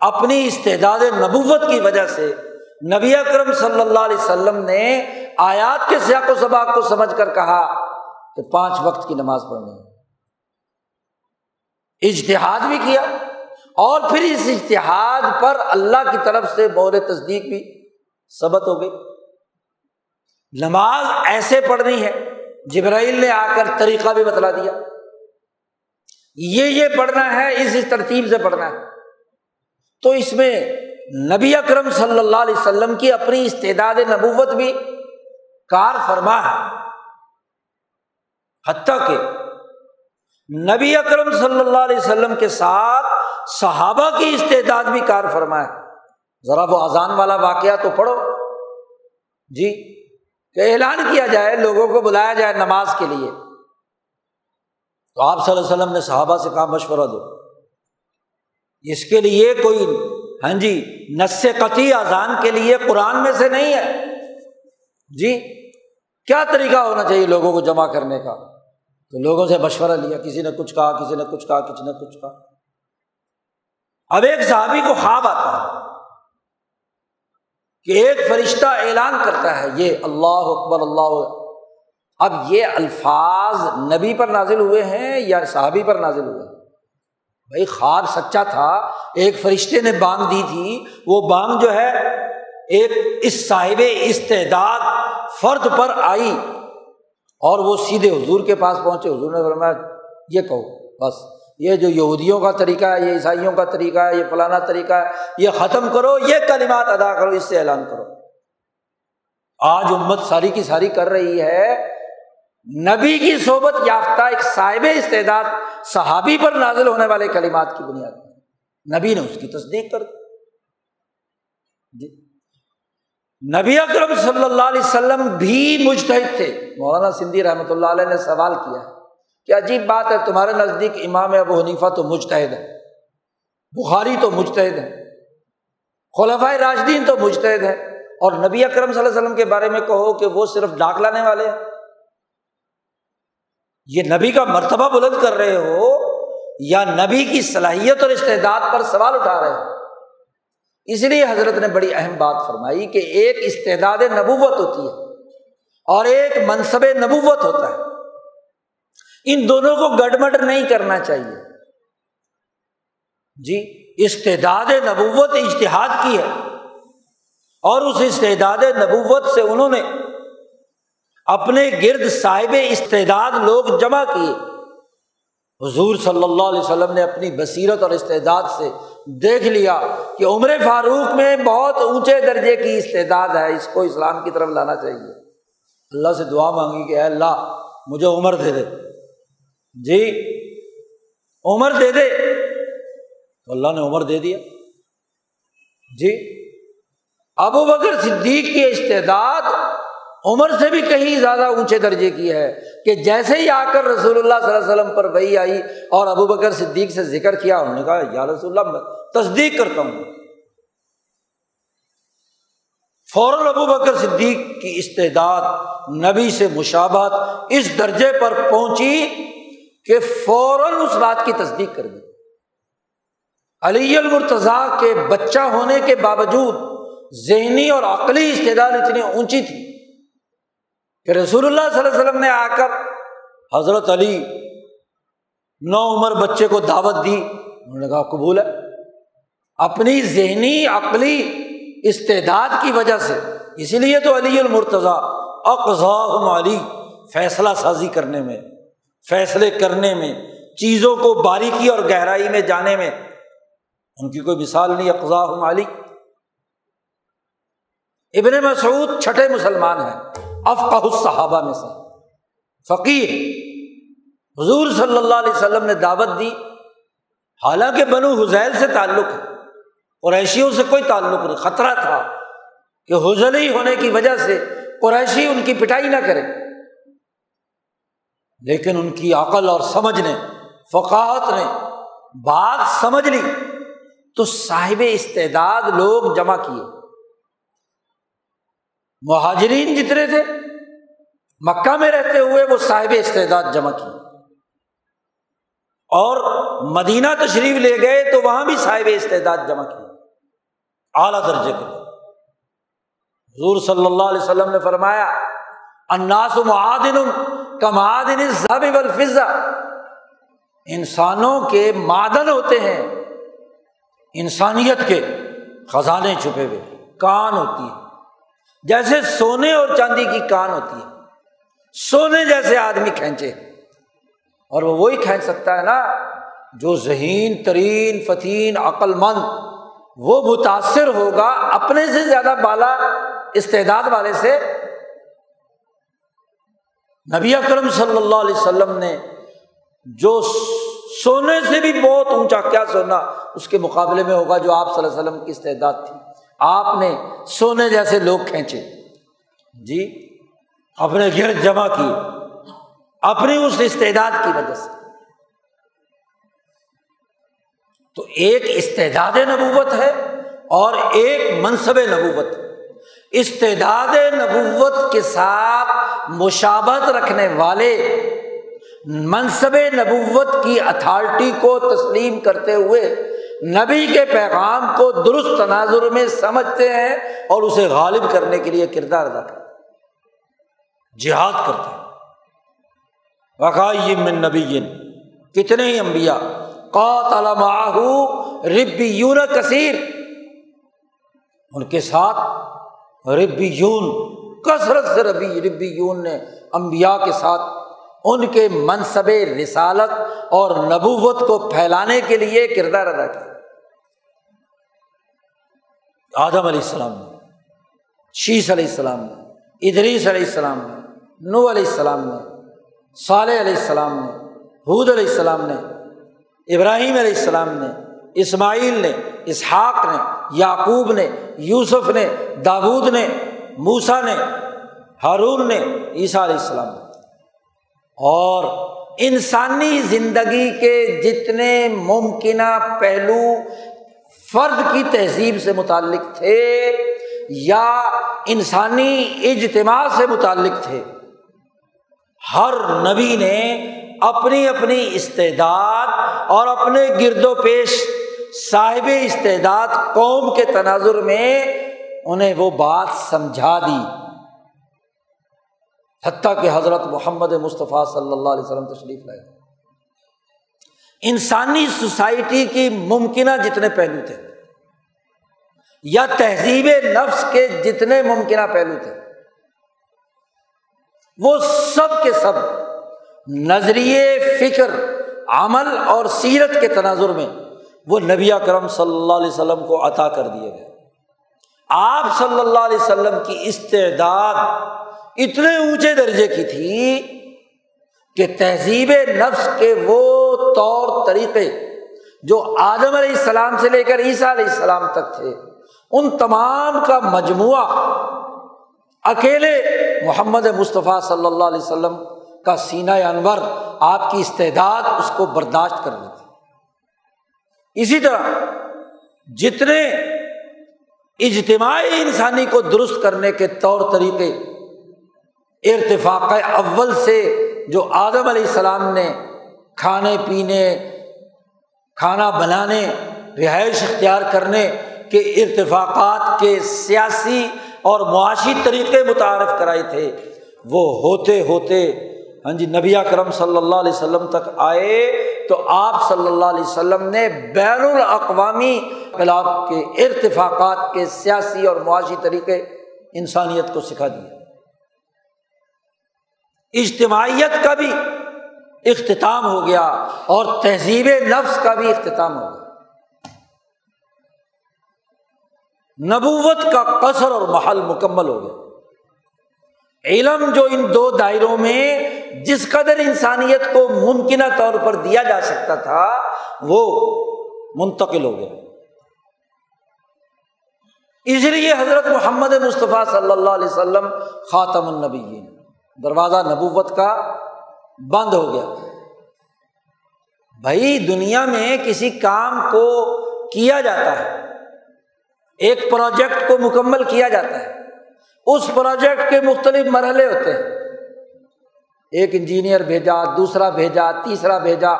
اپنی استعداد نبوت کی وجہ سے نبی اکرم صلی اللہ علیہ وسلم نے آیات کے سیاق و سباق کو سمجھ کر کہا کہ پانچ وقت کی نماز پڑھنی اجتہاد بھی کیا اور پھر اس اشتہاد پر اللہ کی طرف سے بور تصدیق بھی سبت ہو گئی۔ نماز ایسے پڑھنی ہے، جبرائیل نے آ کر طریقہ بھی بتلا دیا۔ یہ یہ پڑھنا ہے، اس ترتیب سے پڑھنا ہے۔ تو اس میں نبی اکرم صلی اللہ علیہ وسلم کی اپنی استعداد نبوت بھی کار فرما ہے۔ حتیٰ کہ نبی اکرم صلی اللہ علیہ وسلم کے ساتھ صحابہ کی استعداد بھی کار فرما ہے۔ ذرا وہ اذان والا واقعہ تو پڑھو۔ جی۔ کہ اعلان کیا جائے، لوگوں کو بلایا جائے نماز کے لیے۔ تو آپ صلی اللہ علیہ وسلم نے صحابہ سے کہا، مشورہ دو۔ اس کے لیے کوئی ہاں جی نس قطعی اذان کے لیے قرآن میں سے نہیں ہے۔ جی کیا طریقہ ہونا چاہیے لوگوں کو جمع کرنے کا؟ تو لوگوں سے مشورہ لیا، کسی نے کچھ کہا، کسی نے کچھ کہا، کسی نے کچھ کہا۔ اب ایک صحابی کو خواب آتا ہے۔ کہ ایک فرشتہ اعلان کرتا ہے، یہ اللہ اکبر، اللہ۔ اب یہ الفاظ نبی پر نازل ہوئے ہیں یا صحابی پر نازل ہوئے ہیں؟ بھائی خواب سچا تھا، ایک فرشتے نے بانگ دی تھی۔ وہ بانگ جو ہے، ایک اس صاحب استعداد فرد پر آئی اور وہ سیدھے حضور کے پاس پہنچے۔ حضور نے فرمایا، یہ کہو، بس۔ یہ جو یہودیوں کا طریقہ ہے، یہ عیسائیوں کا طریقہ ہے، یہ فلانا طریقہ ہے، یہ ختم کرو، یہ کلمات ادا کرو، اس سے اعلان کرو۔ آج امت ساری کی ساری کر رہی ہے۔ نبی کی صحبت یافتہ ایک صاحب استعداد، صحابی پر نازل ہونے والے کلمات کی بنیاد۔ نبی نے اس کی تصدیق کر دی۔ جی۔ نبی اکرم صلی اللہ علیہ وسلم بھی مجتہد تھے۔ مولانا سندھی رحمۃ اللہ علیہ نے سوال کیا ہے۔ کہ عجیب بات ہے، تمہارے نزدیک امام ابو حنیفہ تو مجتہد ہے بخاری تو مجتہد ہے خلفۂ راجدین تو مجتہد ہے اور نبی اکرم صلی اللہ علیہ وسلم کے بارے میں کہو کہ وہ صرف ڈاک لانے والے ہیں۔ یہ نبی کا مرتبہ بلند کر رہے ہو یا نبی کی صلاحیت اور استعداد پر سوال اٹھا رہے ہو؟ اس لیے حضرت نے بڑی اہم بات فرمائی کہ ایک استعداد نبوت ہوتی ہے اور ایک منصب نبوت ہوتا ہے۔ ان دونوں کو گڑبڑ نہیں کرنا چاہیے۔ جی استعداد نبوت اشتہاد کی ہے۔ اور اس استعداد نبوت سے انہوں نے اپنے گرد صاحب استعداد لوگ جمع کیے۔ حضور صلی اللہ علیہ وسلم نے اپنی بصیرت اور استعداد سے دیکھ لیا کہ عمر فاروق میں بہت اونچے درجے کی استعداد ہے، اس کو اسلام کی طرف لانا چاہیے۔ اللہ سے دعا مانگی کہ اے اللہ، مجھے عمر دے دے۔ جی عمر دے دے۔ تو اللہ نے عمر دے دیا۔ جی ابو بکر صدیق کی استعداد عمر سے بھی کہیں زیادہ اونچے درجے کی ہے کہ جیسے ہی آ کر رسول اللہ صلی اللہ علیہ وسلم پر وہی آئی اور ابو بکر صدیق سے ذکر کیا، انہوں نے کہا، یا رسول اللہ، میں تصدیق کرتا ہوں۔ فوراً ابو بکر صدیق کی استعداد، نبی سے مشابت اس درجے پر پہنچی کہ فوراً اس بات کی تصدیق کر دی۔ علی المرتضی کے بچہ ہونے کے باوجود ذہنی اور عقلی استعداد اتنی اونچی تھی کہ رسول اللہ صلی اللہ علیہ وسلم نے آ کر حضرت علی نو عمر بچے کو دعوت دی۔ انہوں نے کہا، قبول ہے۔ اپنی ذہنی، عقلی استعداد کی وجہ سے۔ اسی لیے تو علی المرتضی اقضاء علی فیصلہ سازی کرنے میں فیصلے کرنے میں، چیزوں کو باریکی اور گہرائی میں جانے میں ان کی کوئی مثال نہیں، اقضاء مالک ابن مسعود چھٹے مسلمان ہیں، افقہ الصحابہ میں سے۔ فقیر حضور صلی اللہ علیہ وسلم نے دعوت دی۔ حالانکہ بنو حزیل سے تعلق ہے، قریشیوں سے کوئی تعلق نہیں، خطرہ تھا کہ حضلی ہونے کی وجہ سے قریشی ان کی پٹائی نہ کرے۔ لیکن ان کی عقل اور سمجھ نے، فقاہت نے بات سمجھ لی تو صاحب استعداد لوگ جمع کیے۔ مہاجرین جتنے تھے، مکہ میں رہتے ہوئے وہ صاحب استعداد جمع کیے۔ اور مدینہ تشریف لے گئے تو وہاں بھی صاحب استعداد جمع کیے۔ اعلیٰ درجے کے حضور صلی اللہ علیہ وسلم نے فرمایا اناس معدن کا معدن الفضا انسانوں کے معدن ہوتے ہیں، انسانیت کے خزانے چھپے ہوئے، کان ہوتی ہے جیسے سونے اور چاندی کی کان ہوتی ہے سونے جیسے آدمی کھینچے اور وہ وہی کھینچ سکتا ہے نا جو ذہین، ترین، فتین عقل مند وہ متاثر ہوگا، اپنے سے زیادہ بالا استعداد والے سے نبی اکرم صلی اللہ علیہ وسلم نے جو سونے سے بھی بہت اونچا کیا سونا اس کے مقابلے میں ہوگا جو آپ صلی اللہ علیہ وسلم کی استعداد تھی۔ آپ نے سونے جیسے لوگ کھینچے۔ جی اپنے گرد جمع کیے اپنی اس استعداد کی وجہ سے۔ تو ایک استعداد نبوت ہے اور ایک منصب نبوت۔ استعداد نبوت کے ساتھ مشابت رکھنے والے منصب نبوت کی اتھارٹی کو تسلیم کرتے ہوئے نبی کے پیغام کو درست تناظر میں سمجھتے ہیں اور اسے غالب کرنے کے لیے کردار ادا کرتے جہاد کرتے ہیں۔ وقائی من نبی کتنے ہی امبیا ربی یون کثیر۔ ان کے ساتھ ربی یون کثرت سے ربی ربی یون نے امبیا کے ساتھ ان کے منصب رسالت اور نبوت کو پھیلانے کے لیے کردار ادا کیا۔ آدم علیہ السلام نے شیش علیہ السلام نے ادریس علیہ السلام نے نو علیہ السلام نے، صالح علیہ السلام نے حود علیہ السلام نے، ابراہیم علیہ السلام نے، اسماعیل نے، اسحاق نے، یعقوب نے، یوسف نے، داود نے موسا نے، ہارون نے، عیسیٰ علیہ السلام نے۔ اور انسانی زندگی کے جتنے ممکنہ پہلو فرد کی تہذیب سے متعلق تھے یا انسانی اجتماع سے متعلق تھے، ہر نبی نے اپنی اپنی استعداد اور اپنے گرد و پیش صاحب استعداد قوم کے تناظر میں انہیں وہ بات سمجھا دی۔ حتیٰ کہ حضرت محمد مصطفیٰ صلی اللہ علیہ وسلم تشریف لائے۔ انسانی سوسائٹی کی ممکنہ جتنے پہلو تھے، یا تہذیب نفس کے جتنے ممکنہ پہلو تھے، وہ سب کے سب نظریے، فکر، عمل اور سیرت کے تناظر میں وہ نبی کرم صلی اللہ علیہ وسلم کو عطا کر دیے گئے۔ آپ صلی اللہ علیہ وسلم کی استعداد اتنے اونچے درجے کی تھی کہ تہذیب نفس کے وہ طور طریقے جو آدم علیہ السلام سے لے کر عیسیٰ علیہ السلام تک تھے، ان تمام کا مجموعہ اکیلے محمد مصطفیٰ صلی اللہ علیہ وسلم کا سینہ انور آپ کی استعداد اس کو برداشت کر لیتی اسی طرح جتنے اجتماعی انسانی کو درست کرنے کے طور طریقے، ارتفاق اول سے جو آدم علیہ السلام نے کھانے پینے، کھانا بنانے، رہائش اختیار کرنے کے ارتفاقات کے سیاسی اور معاشی طریقے متعارف کرائے تھے، وہ ہوتے ہوتے ہاں جی نبی کرم صلی اللہ علیہ وسلم تک آئے تو آپ صلی اللہ علیہ وسلم نے بین الاقوامی خلاف کے ارتفاقات کے سیاسی اور معاشی طریقے انسانیت کو سکھا دیے۔ اجتماعیت کا بھی اختتام ہو گیا اور تہذیب نفس کا بھی اختتام ہو گیا۔ نبوت کا قصر اور محل مکمل ہو گیا۔ علم جو ان دو دائروں میں جس قدر انسانیت کو ممکنہ طور پر دیا جا سکتا تھا، وہ منتقل ہو گیا۔ اس لیے حضرت محمد مصطفیٰ صلی اللہ علیہ وسلم خاتم النبی دروازہ نبوت کا بند ہو گیا۔ بھائی، دنیا میں کسی کام کو کیا جاتا ہے؟ ایک پروجیکٹ کو مکمل کیا جاتا ہے؟ اس پروجیکٹ کے مختلف مرحلے ہوتے ہیں۔ ایک انجینئر بھیجا، دوسرا بھیجا، تیسرا بھیجا۔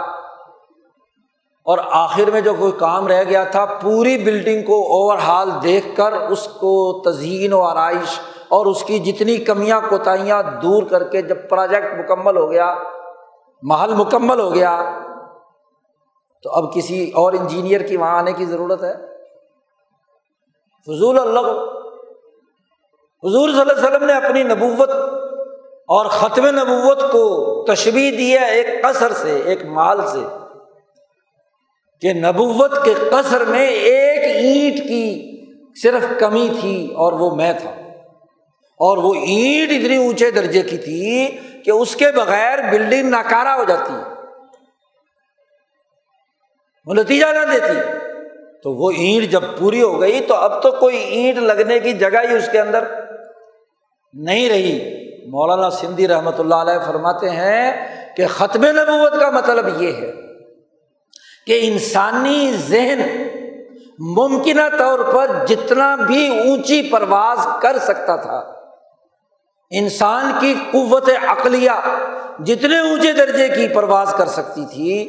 اور آخر میں جو کوئی کام رہ گیا تھا، پوری بلڈنگ کو اوور ہال دیکھ کر اس کو تزئین و آرائش اور اس کی جتنی کمیاں، کوتاہیاں دور کر کے جب پروجیکٹ مکمل ہو گیا، محل مکمل ہو گیا، تو اب کسی اور انجینئر کی وہاں آنے کی ضرورت ہے۔ فضول اللہ حضور صلی اللہ علیہ وسلم نے اپنی نبوت اور ختم نبوت کو تشبیح دیا ایک قصر سے، ایک مال سے، کہ نبوت کے قصر میں ایک اینٹ کی صرف کمی تھی اور وہ میں تھا۔ اور وہ اینٹ اتنی اونچے درجے کی تھی کہ اس کے بغیر بلڈنگ ناکارا ہو جاتی۔ وہ نتیجہ نہ دیتی۔ تو وہ اینٹ جب پوری ہو گئی تو اب تو کوئی اینٹ لگنے کی جگہ ہی اس کے اندر نہیں رہی۔ مولانا سندھی رحمۃ اللہ علیہ فرماتے ہیں کہ ختم نبوت کا مطلب یہ ہے کہ انسانی ذہن ممکنہ طور پر جتنا بھی اونچی پرواز کر سکتا تھا، انسان کی قوت عقلیہ جتنے اونچے درجے کی پرواز کر سکتی تھی،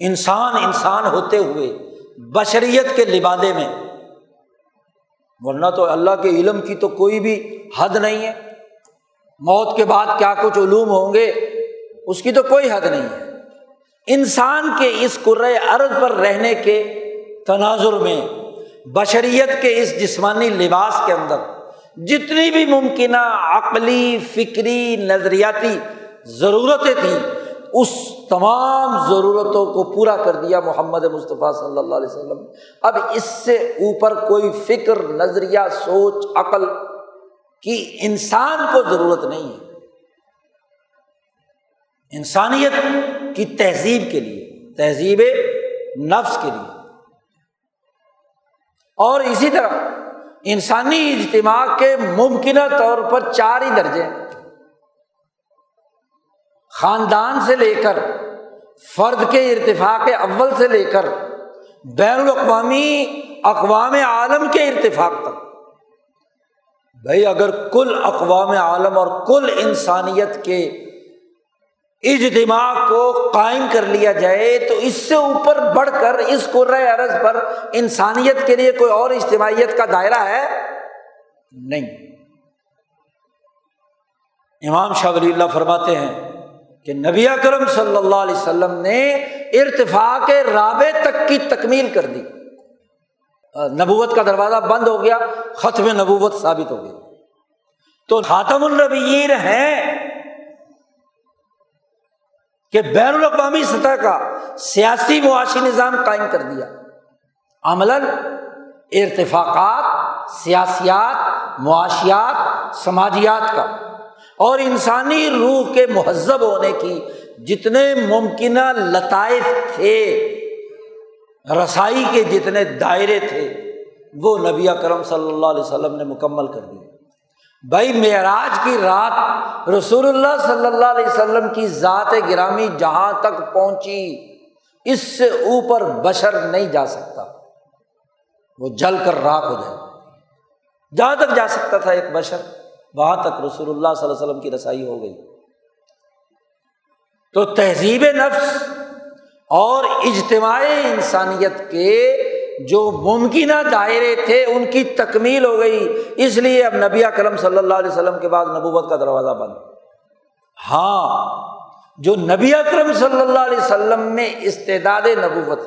انسان انسان ہوتے ہوئے، بشریت کے لبادے میں ورنہ تو اللہ کے علم کی تو کوئی بھی حد نہیں ہے۔ موت کے بعد کیا کچھ علوم ہوں گے؟ اس کی تو کوئی حد نہیں ہے۔ انسان کے اس ارض پر رہنے کے تناظر میں، بشریت کے اس جسمانی لباس کے اندر، جتنی بھی ممکنہ عقلی، فکری، نظریاتی ضرورتیں تھیں اس تمام ضرورتوں کو پورا کر دیا محمد مصطفیٰ صلی اللہ علیہ وسلم۔ اب اس سے اوپر کوئی فکر، نظریہ، سوچ، عقل کی انسان کو ضرورت نہیں ہے۔ انسانیت کی تہذیب کے لیے، تہذیب نفس کے لیے۔ اور اسی طرح انسانی اجتماع کے ممکنہ طور پر چار ہی درجے خاندان سے لے کر، فرد کے ارتفاق اول سے لے کر، بین الاقوامی اقوام عالم کے ارتفاق تک۔ بھائی، اگر کل اقوام عالم اور کل انسانیت کے اجتماع کو قائم کر لیا جائے، تو اس سے اوپر بڑھ کر اس عرض پر انسانیت کے لیے کوئی اور اجتماعیت کا دائرہ ہے؟ نہیں۔ امام شاہ ولی اللہ فرماتے ہیں کہ نبی اکرم صلی اللہ علیہ وسلم نے ارتفاق رابع تک کی تکمیل کر دی۔ نبوت کا دروازہ بند ہو گیا، ختم نبوت ثابت ہو گیا تو خاتم النبیین ہے کہ بین الاقوامی سطح کا سیاسی معاشی نظام قائم کر دیا۔ عمل ارتفاقات، سیاسیات، معاشیات، سماجیات کا۔ اور انسانی روح کے مہذب ہونے کی جتنے ممکنہ لطائف تھے، رسائی کے جتنے دائرے تھے، وہ نبی کرم صلی اللہ علیہ وسلم نے مکمل کر دیے۔ بھائی، معراج کی رات رسول اللہ صلی اللہ علیہ وسلم کی ذات گرامی جہاں تک پہنچی، اس سے اوپر بشر نہیں جا سکتا۔ وہ جل کر راک ہو جائے۔ جہاں تک جا سکتا تھا ایک بشر۔ وہاں تک رسول اللہ صلی اللہ علیہ وسلم کی رسائی ہو گئی۔ تو تہذیب نفس اور اجتماعی انسانیت کے جو ممکنہ دائرے تھے، ان کی تکمیل ہو گئی۔ اس لیے اب نبی کرم صلی اللہ علیہ وسلم کے بعد نبوت کا دروازہ بند۔ ہاں جو نبی اکرم صلی اللہ علیہ وسلم میں استعداد نبوت۔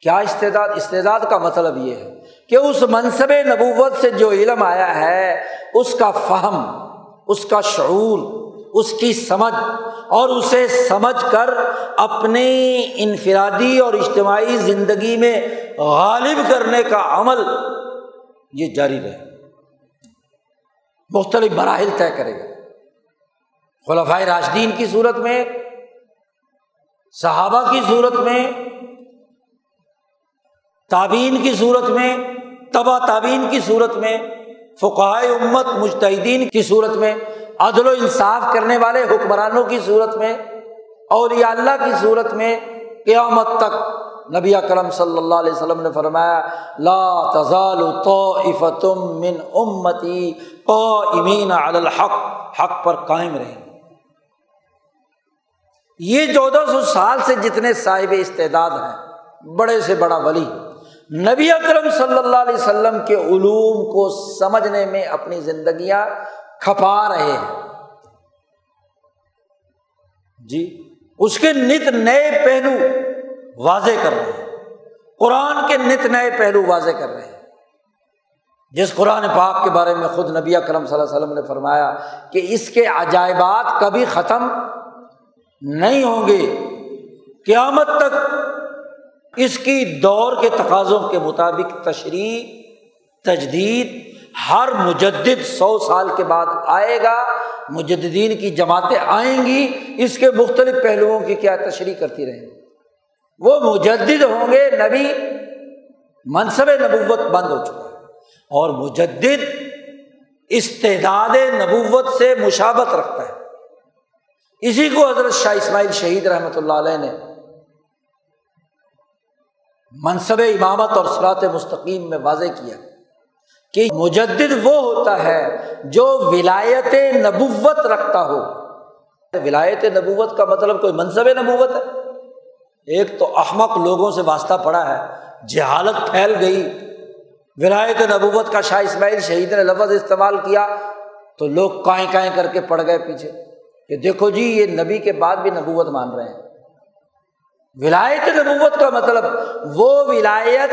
کیا استعداد؟ استعداد کا مطلب یہ ہے۔ کہ اس منصب نبوت سے جو علم آیا ہے، اس کا فہم، اس کا شعور، اس کی سمجھ، اور اسے سمجھ کر اپنی انفرادی اور اجتماعی زندگی میں غالب کرنے کا عمل یہ جاری رہے۔ مختلف مراحل طے کرے گا۔ خلفۂ راشدین کی صورت میں، صحابہ کی صورت میں تعبین کی صورت میں تبا تعبین کی صورت میں فقائے امت مشتحدین کی صورت میں، عدل و انصاف کرنے والے حکمرانوں کی صورت میں اور اللہ کی صورت میں، قیامت تک نبی اکرم صلی اللہ علیہ وسلم نے فرمایا، لا تزال طائفتم من امتی قائمین علی الحق، حق پر قائم رہیں یہ چودہ سو سال سے جتنے صاحب استعداد ہیں، بڑے سے بڑا ولی نبی اکرم صلی اللہ علیہ وسلم کے علوم کو سمجھنے میں اپنی زندگیاں کھپا رہے ہیں۔ جی اس کے نت نئے پہلو واضح کر رہے ہیں۔ قرآن کے نت نئے پہلو واضح کر رہے ہیں۔ جس قرآن پاک کے بارے میں خود نبی اکرم صلی اللہ علیہ وسلم نے فرمایا کہ اس کے عجائبات کبھی ختم نہیں ہوں گے۔ قیامت تک اس کی دور کے تقاضوں کے مطابق تشریح، تجدید، ہر مجدد سو سال کے بعد آئے گا مجدین کی جماعتیں آئیں گی، اس کے مختلف پہلوؤں کی کیا تشریح کرتی رہیں گی۔ وہ مجدد ہوں گے، نبی، منصب نبوت بند ہو چکا ہے۔ اور مجدد استعداد نبوت سے مشابت رکھتا ہے۔ اسی کو حضرت شاہ اسماعیل شہید رحمۃ اللہ علیہ نے منصب امامت اور سرات مستقیم میں واضح کیا کہ مجدد وہ ہوتا ہے جو ولایت نبوت رکھتا ہو۔ ولایت نبوت کا مطلب کوئی منصب نبوت ہے؟ ایک تو احمق لوگوں سے واسطہ پڑا ہے، جہالت پھیل گئی۔ ولایت نبوت کا شاہ اسماعیل شہید نے لفظ استعمال کیا تو لوگ کائیں کائیں کر کے پڑ گئے پیچھے کہ دیکھو جی یہ نبی کے بعد بھی نبوت مان رہے ہیں۔ ولایت نبوت کا مطلب وہ ولایت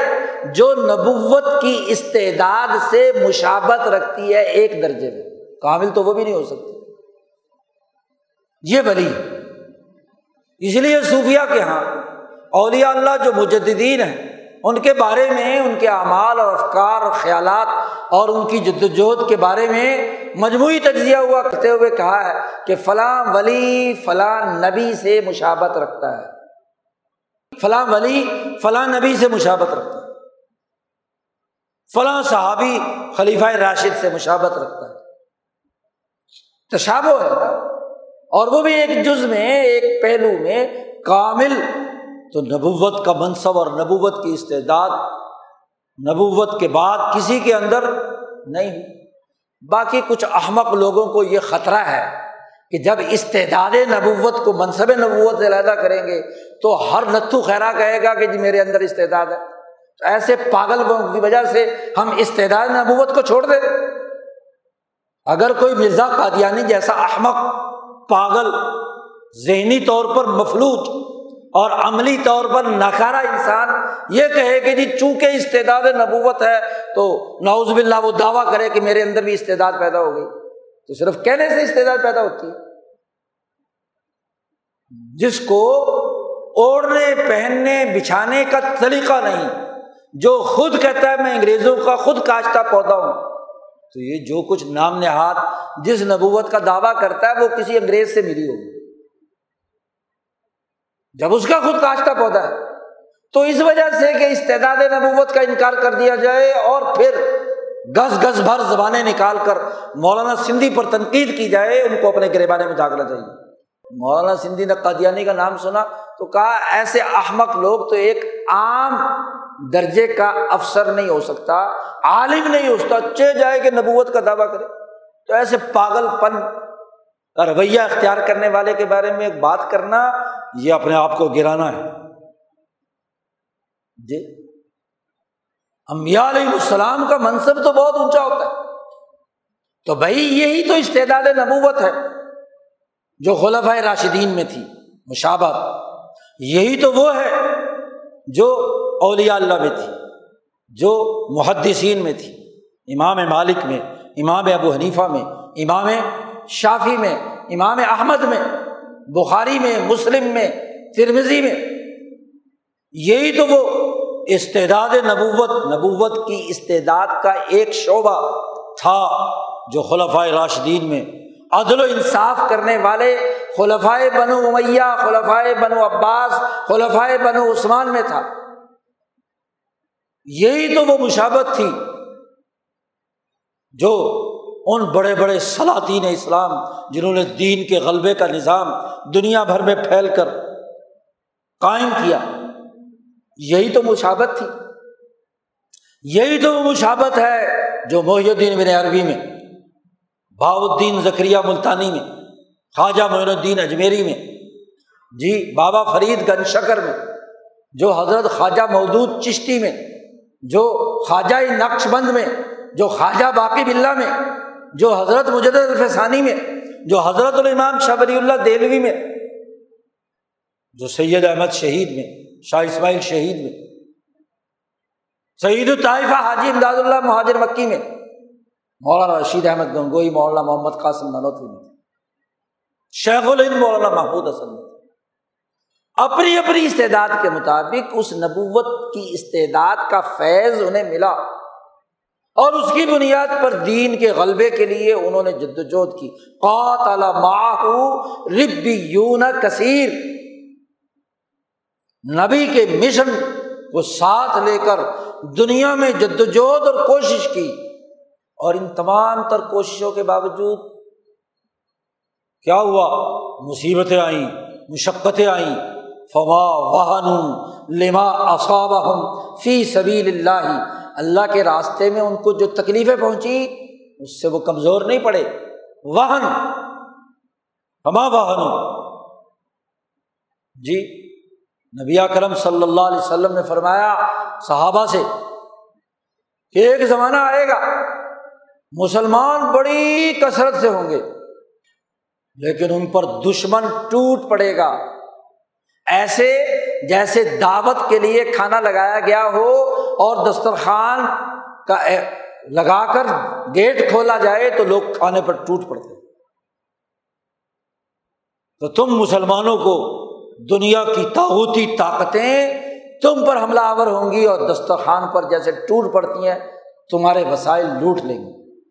جو نبوت کی استعداد سے مشابت رکھتی ہے ایک درجے میں۔ کامل تو وہ بھی نہیں ہو سکتی۔ یہ بلی اس لیے صوفیہ کے یہاں اولیاء اللہ جو مجدین ہیں، ان کے بارے میں، ان کے اعمال اور افکار اور خیالات اور ان کی جد وجہد کے بارے میں مجموعی تجزیہ ہوا کرتے ہوئے کہا ہے کہ فلاں ولی، فلاں نبی سے مشابت رکھتا ہے۔ فلاں ولی، فلاں نبی سے مشابت رکھتا ہے۔ فلاں صحابی خلیفہ راشد سے مشابت رکھتا ہے۔ تشابو ہے۔ اور وہ بھی ایک جز میں، ایک پہلو میں کامل۔ تو نبوت کا منصب اور نبوت کی استعداد نبوت کے بعد کسی کے اندر نہیں۔ باقی کچھ احمق لوگوں کو یہ خطرہ ہے۔ کہ جب استعداد نبوت کو منصب نبوت سے علیحدہ کریں گے تو ہر نتھو خیرا کہے گا کہ جی میرے اندر استعداد ہے۔ تو ایسے پاگل کی وجہ سے ہم استعداد نبوت کو چھوڑ دیں۔ اگر کوئی مرزا قادیانی جیسا احمق، پاگل، ذہنی طور پر مفلوط اور عملی طور پر ناکارا انسان یہ کہے کہ جی چونکہ استعداد نبوت ہے تو نوز باللہ وہ دعویٰ کرے کہ میرے اندر بھی استعداد پیدا ہو گئی۔ تو صرف کہنے سے استعداد پیدا ہوتی ہے۔ جس کو اوڑھنے، پہننے، بچھانے کا طریقہ نہیں، جو خود کہتا ہے میں انگریزوں کا خود کاشتہ پودا ہوں۔ تو یہ جو کچھ نام نہاد جس نبوت کا دعویٰ کرتا ہے، وہ کسی انگریز سے ملی ہوگی۔ جب اس کا خود کاشتہ پودا ہے، تو اس وجہ سے کہ استعداد نبوت کا انکار کر دیا جائے اور پھر گز گز بھر زبانیں نکال کر مولانا سندھی پر تنقید کی جائے، ان کو اپنے گریبانے میں جاگنا چاہیے۔ مولانا سندھی نے قادیانی کا نام سنا تو کہا، ایسے احمق لوگ تو ایک عام درجے کا افسر نہیں ہو سکتا، عالم نہیں ہو سکتا چے جائے کہ نبوت کا دعویٰ کرے۔ تو ایسے پاگل پن کا رویہ اختیار کرنے والے کے بارے میں ایک بات کرنا، یہ اپنے آپ کو گرانا ہے۔ جی؟ امبیا علیہ السلام کا منصب تو بہت اونچا ہوتا ہے۔ تو بھائی یہی تو استعداد نبوت ہے جو خلف راشدین میں تھی مشابت یہی تو وہ ہے جو اولیاء اللہ میں تھی، جو محدثین میں تھی۔ امام مالک میں، امام ابو حنیفہ میں، امام شافی میں، امام احمد میں، بخاری میں، مسلم میں ترمزی میں۔ یہی تو وہ استعداد نبوت نبوت کی استعداد کا ایک شعبہ تھا جو خلفۂ راشدین میں عدل و انصاف کرنے والے، خلفائے بنو امیہ، خلفائے بنو عباس، خلفائے بنو عثمان میں تھا۔ یہی تو وہ مشابت تھی جو ان بڑے بڑے سلاطین اسلام، جنہوں نے دین کے غلبے کا نظام دنیا بھر میں پھیل کر قائم کیا۔ یہی تو مشابت تھی۔ یہی تو وہ مشابت ہے جو محی الدین بن عربی میں الدین ذکریہ ملتانی میں، خواجہ معین الدین اجمیری میں۔ جی بابا فرید گنج شکر میں، جو حضرت خواجہ مودود چشتی میں، جو خواجہ نقش بند میں، جو خواجہ باقی بلّہ میں، جو حضرت مجد الفسانی میں، جو حضرت الامام شاہ اللہ دہلوی میں، جو سید احمد شہید میں۔ شاہ اسماعیل شہید میں۔ سعید الطائفہ حاجی امداد اللہ مہاجر مکی میں۔ مولانا رشید احمد گنگوئی، مولانا محمد قاسم نلوتوی میں۔ شیخ الہند مولانا محمود حسن میں۔ اپنی اپنی استعداد کے مطابق اس نبوت کی استعداد کا فیض انہیں ملا۔ اور اس کی بنیاد پر دین کے غلبے کے لیے انہوں نے جد وجہد کی۔ قاتل ماہو ربیون کثیر۔ نبی کے مشن کو ساتھ لے کر دنیا میں جد وجہد اور کوشش کی اور ان تمام تر کوششوں کے باوجود کیا ہوا؟ مصیبتیں آئیں، مشقتیں آئیں۔ فوا واہن لما اصاب فی سبیل اللہ اللہ کے راستے میں ان کو جو تکلیفیں پہنچی، اس سے وہ کمزور نہیں پڑے۔ واہن ہما واہن جی نبی کرم صلی اللہ علیہ وسلم نے فرمایا، صحابہ سے کہ ایک زمانہ آئے گا، مسلمان بڑی کثرت سے ہوں گے، لیکن ان پر دشمن ٹوٹ پڑے گا۔ ایسے جیسے دعوت کے لیے کھانا لگایا گیا ہو اور دسترخوان کا لگا کر گیٹ کھولا جائے تو لوگ کھانے پر ٹوٹ پڑتے۔ تو تم مسلمانوں کو دنیا کی تاوتی طاقتیں تم پر حملہ آور ہوں گی اور دسترخوان پر جیسے ٹوٹ پڑتی ہیں، تمہارے وسائل لوٹ لیں گے۔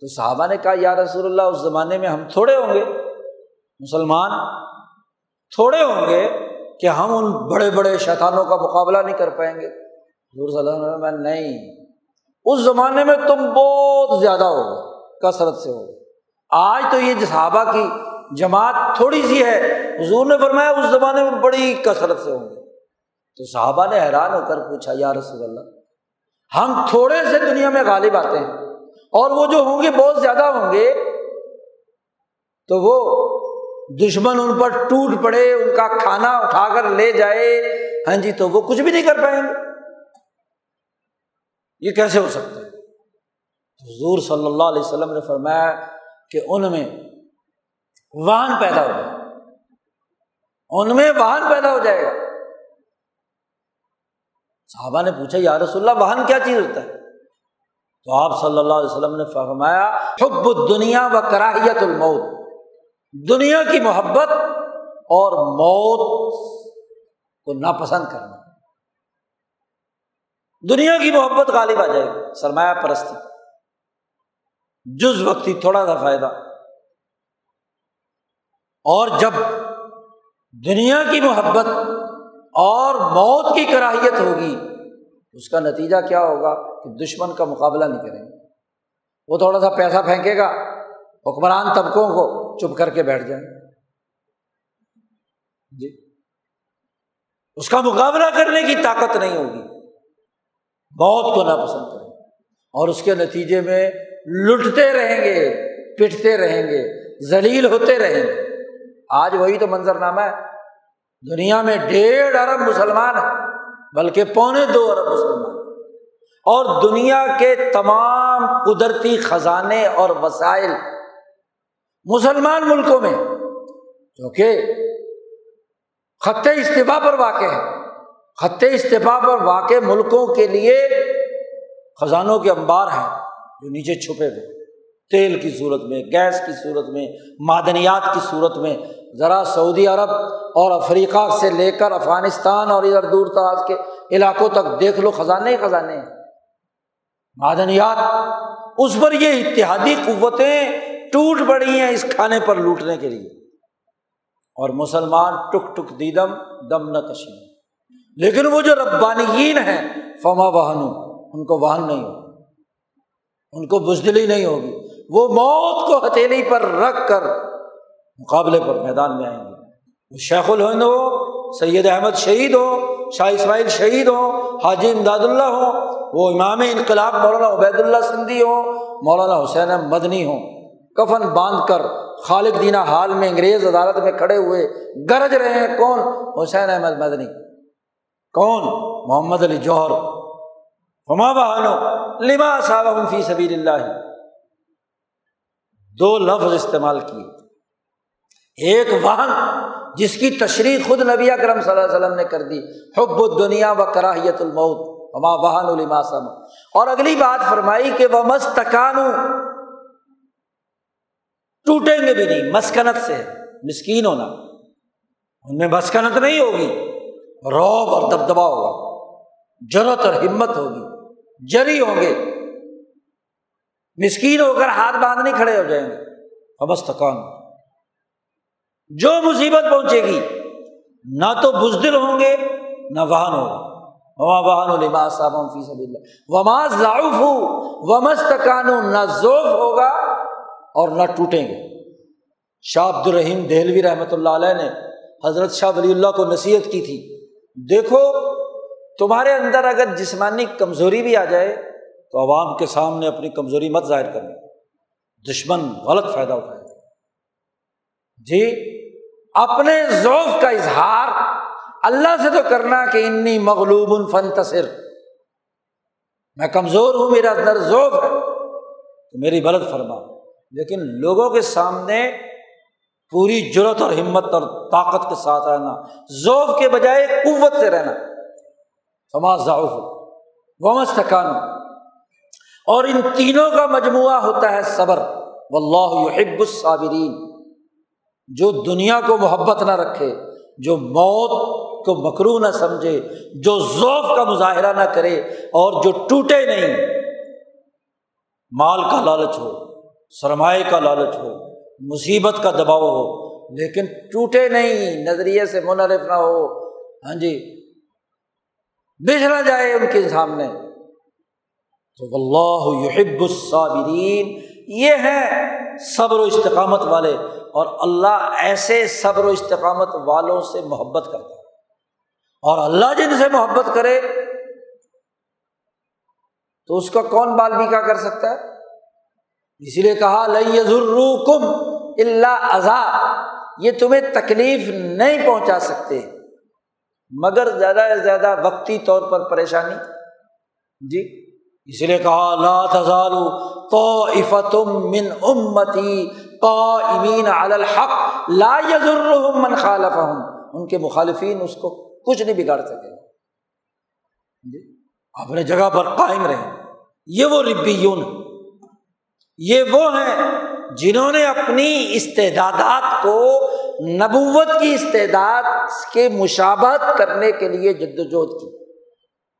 تو صحابہ نے کہا، یا رسول اللہ، اس زمانے میں ہم تھوڑے ہوں گے۔ مسلمان تھوڑے ہوں گے کہ ہم ان بڑے بڑے شیطانوں کا مقابلہ نہیں کر پائیں گے۔ حضور صلی اللہ علیہ وسلم نہیں۔ اس زمانے میں تم بہت زیادہ ہو کثرت سے ہو آج تو یہ صحابہ کی جماعت تھوڑی سی ہے۔ حضور نے فرمایا اس زمانے میں بڑی کثرت سے ہوں گے۔ تو صحابہ نے حیران ہو کر پوچھا، یا رسول اللہ، ہم تھوڑے سے دنیا میں غالب آتے ہیں اور وہ جو ہوں گے بہت زیادہ ہوں گے، تو وہ دشمن ان پر ٹوٹ پڑے، ان کا کھانا اٹھا کر لے جائے۔ ہاں جی تو وہ کچھ بھی نہیں کر پائیں گے۔ یہ کیسے ہو سکتا ہے؟ حضور صلی اللہ علیہ وسلم نے فرمایا کہ ان میں واہن پیدا ہو جائے۔ ان میں واہن پیدا ہو جائے گا۔ صحابہ نے پوچھا، یا رسول اللہ واہن کیا چیز ہوتا ہے؟ تو آپ صلی اللہ علیہ وسلم نے فرمایا، حب دنیا و کراہیت الموت۔ دنیا کی محبت اور موت کو ناپسند کرنا۔ دنیا کی محبت غالب آ جائے گی۔ سرمایہ پرستی۔ جز وقتی تھوڑا سا فائدہ۔ اور جب دنیا کی محبت اور موت کی کراہیت ہوگی، اس کا نتیجہ کیا ہوگا کہ دشمن کا مقابلہ نہیں کریں گے۔ وہ تھوڑا سا پیسہ پھینکے گا، حکمران طبقوں کو چپ کر کے بیٹھ جائیں۔ جی۔ اس کا مقابلہ کرنے کی طاقت نہیں ہوگی۔ موت کو ناپسند کریں۔ اور اس کے نتیجے میں لٹتے رہیں گے، پٹتے رہیں گے، ذلیل ہوتے رہیں گے۔ آج وہی تو منظر نامہ ہے۔ دنیا میں ڈیڑھ ارب مسلمان ہیں، بلکہ پونے دو ارب مسلمان اور دنیا کے تمام قدرتی خزانے اور وسائل مسلمان ملکوں میں کیونکہ خط استفاع پر واقع ہے خط استفاع پر واقع ملکوں کے لیے خزانوں کے انبار ہیں جو نیچے چھپے ہوئے۔ تیل کی صورت میں، گیس کی صورت میں، معدنیات کی صورت میں۔ ذرا سعودی عرب اور افریقہ سے لے کر افغانستان اور ادھر دور دراز کے علاقوں تک دیکھ لو، خزانے ہی خزانے ہیں۔ معدنیات، اس پر یہ اتحادی قوتیں ٹوٹ پڑی ہیں اس کھانے پر لوٹنے کے لیے۔ اور مسلمان ٹک ٹک دیدم، دم نہ کشی لیکن وہ جو ربانیین ہیں، فما واہن ان کو واہن نہیں ہوگا ان کو بزدلی نہیں ہوگی۔ وہ موت کو ہتھیلی پر رکھ کر مقابلے پر میدان میں آئیں گے۔ وہ شیخ الہند ہو، سید احمد شہید ہو، شاہ اسماعیل شہید ہوں حاجی امداد اللہ ہوں وہ امام انقلاب مولانا عبید اللہ سندھی ہوں مولانا حسین مدنی ہوں کفن باندھ کر خالد دینا حال میں انگریز عدالت میں کھڑے ہوئے گرج رہے ہیں۔ کون؟ حسین احمد مدنی۔ کون؟ محمد علی جوہر۔ ہما بہانو؟ لما صاحب فی سبیل اللہ؟ دو لفظ استعمال کیے۔ ایک واہن جس کی تشریح خود نبی اکرم صلی اللہ علیہ وسلم نے کر دی، حب الدنیا و کراہیت الموت ہما واہن الما سم اور اگلی بات فرمائی کہ وہ مستقانو ٹوٹیں گے بھی نہیں، مسکنت سے مسکین ہونا۔ ان میں مسکنت نہیں ہوگی، روب اور دبدبا ہوگا جرت اور ہمت ہوگی، جری ہوں گے۔ مسکین ہو کر ہاتھ باندھ نہیں کھڑے ہو جائیں گے۔ ابستقان جو مصیبت پہنچے گی، نہ تو بزدل ہوں گے، نہ واہن ہوگا وما واہن و لباس صاحب فی سب اللہ۔ وما ضعف ہو ومستقان نہ ذوف ہوگا اور نہ ٹوٹیں گے۔ شاہ عبد الرحیم دہلوی رحمۃ اللہ علیہ نے حضرت شاہ ولی اللہ کو نصیحت کی تھی، دیکھو، تمہارے اندر اگر جسمانی کمزوری بھی آ جائے تو عوام کے سامنے اپنی کمزوری مت ظاہر کرنا۔ دشمن غلط فائدہ اٹھائے۔ جی اپنے ذوف کا اظہار اللہ سے تو کرنا کہ انی مغلوب فن تصر میں کمزور ہوں، میرا اندر ذوف ہے۔ تو میری غلط فرما۔ لیکن لوگوں کے سامنے پوری جرت اور ہمت اور طاقت کے ساتھ رہنا ذوف کے بجائے قوت سے رہنا۔ سماج ضعف وہ مستقان اور ان تینوں کا مجموعہ ہوتا ہے صبر۔ و اللہ یحب الصابرین۔ جو دنیا کو محبت نہ رکھے، جو موت کو مکرو نہ سمجھے، جو ذوف کا مظاہرہ نہ کرے اور جو ٹوٹے نہیں، مال کا لالچ ہو، سرمایہ کا لالچ ہو، مصیبت کا دباؤ ہو، لیکن ٹوٹے نہیں، نظریے سے منرف نہ ہو۔ ہاں جی بچھڑا جائے ان کے سامنے۔ تو اللہ یحب الصابرین۔ یہ ہے صبر و استقامت والے اور اللہ ایسے صبر و استقامت والوں سے محبت کرتا ہے۔ اور اللہ جن سے محبت کرے تو اس کا کون بال بھی کیا کر سکتا ہے؟ اس لیے کہا لئی کم اللہ ازا یہ تمہیں تکلیف نہیں پہنچا سکتے، مگر زیادہ سے زیادہ وقتی طور پر پریشانی۔ جی؟ اس لیے کہا، لا تزالو تو من امتی تو امین الحق لا یزرحم من خالف ان کے مخالفین اس کو کچھ نہیں بگاڑ سکے جی؟ اپنے جگہ پر قائم رہے یہ وہ ربی یون یہ وہ ہیں جنہوں نے اپنی استعداد کو، نبوت کی استعداد کے مشابت کرنے کے لیے جد وجہد کی،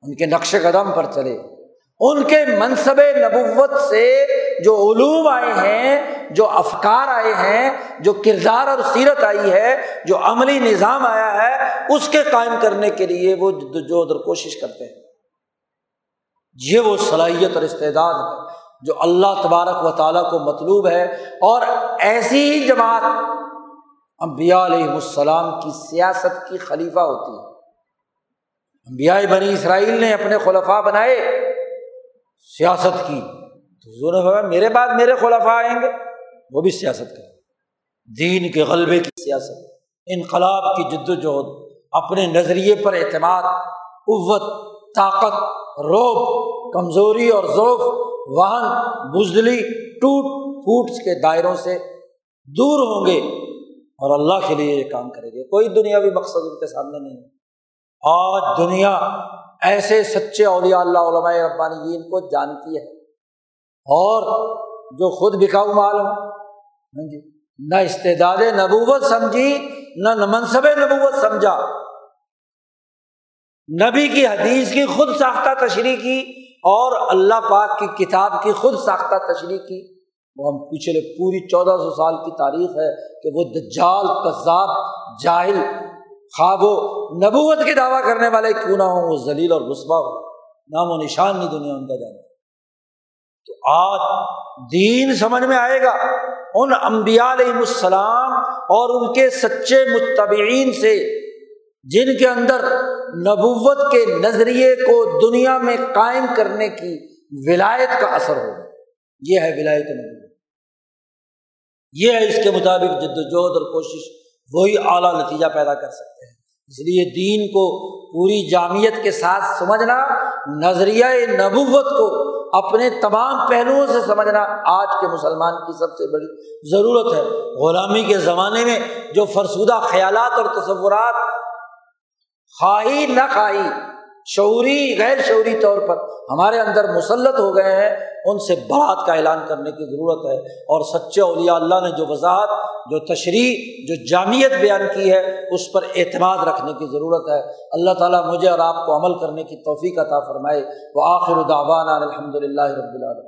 ان کے نقش قدم پر چلے۔ ان کے منصب نبوت سے جو علوم آئے ہیں، جو افکار آئے ہیں، جو کردار اور سیرت آئی ہے، جو عملی نظام آیا ہے، اس کے قائم کرنے کے لیے وہ جد وجہد اور کوشش کرتے ہیں۔ یہ وہ صلاحیت اور استعداد ہے جو اللہ تبارک و تعالیٰ کو مطلوب ہے۔ اور ایسی ہی جماعت امبیا علیہ السلام کی سیاست کی خلیفہ ہوتی ہے۔ امبیا بنی اسرائیل نے اپنے خلفاء بنائے۔ سیاست کی۔ تو میرے بعد میرے خلفاء آئیں گے۔ وہ بھی سیاست کریں۔ دین کے غلبے کی سیاست۔ انقلاب کی جد و جہد۔ اپنے نظریے پر اعتماد، قوت، طاقت، روب، کمزوری اور ذوف واہن بزدلی، ٹوٹ پھوٹ کے دائروں سے دور ہوں گے اور اللہ کے لیے یہ کام کرے گے۔ کوئی دنیاوی مقصد ان کے سامنے نہیں۔ آج دنیا ایسے سچے اولیاء اللہ، علماء ربانی ان کو جانتی ہے۔ اور جو خود بکاؤ مال ہوں جی نہ استعداد نبوت سمجھی، نہ منصب نبوت سمجھا۔ نبی کی حدیث کی خود ساختہ تشریح کی اور اللہ پاک کی کتاب کی خود ساختہ تشریح کی۔ وہ ہم پچھلے پوری چودہ سو سال کی تاریخ ہے کہ وہ دجال، کذاب، جاہل خواب و نبوت کے دعویٰ کرنے والے کیوں نہ ہوں، وہ ذلیل اور رسبا ہو نام و نشان نہیں دنیا ان کا جانا تو آج دین سمجھ میں آئے گا، ان انبیاء علیہ السلام اور ان کے سچے متبعین سے، جن کے اندر نبوت کے نظریے کو دنیا میں قائم کرنے کی ولایت کا اثر ہوگا یہ ہے ولایت نبوت۔ یہ ہے اس کے مطابق جد وجہد اور کوشش۔ وہی اعلیٰ نتیجہ پیدا کر سکتے ہیں۔ اس لیے دین کو پوری جامعت کے ساتھ سمجھنا، نظریہ نبوت کو اپنے تمام پہلوؤں سے سمجھنا آج کے مسلمان کی سب سے بڑی ضرورت ہے۔ غلامی کے زمانے میں جو فرسودہ خیالات اور تصورات، خواہی نہ خواہی شعوری، غیر شعوری طور پر ہمارے اندر مسلط ہو گئے ہیں، ان سے برات کا اعلان کرنے کی ضرورت ہے۔ اور سچے اولیاء اللہ نے جو وضاحت، جو تشریح، جو جامعت بیان کی ہے، اس پر اعتماد رکھنے کی ضرورت ہے۔ اللہ تعالیٰ مجھے اور آپ کو عمل کرنے کی توفیق عطا فرمائے۔ وہ آخر الدعوانا الحمد للہ رب العالم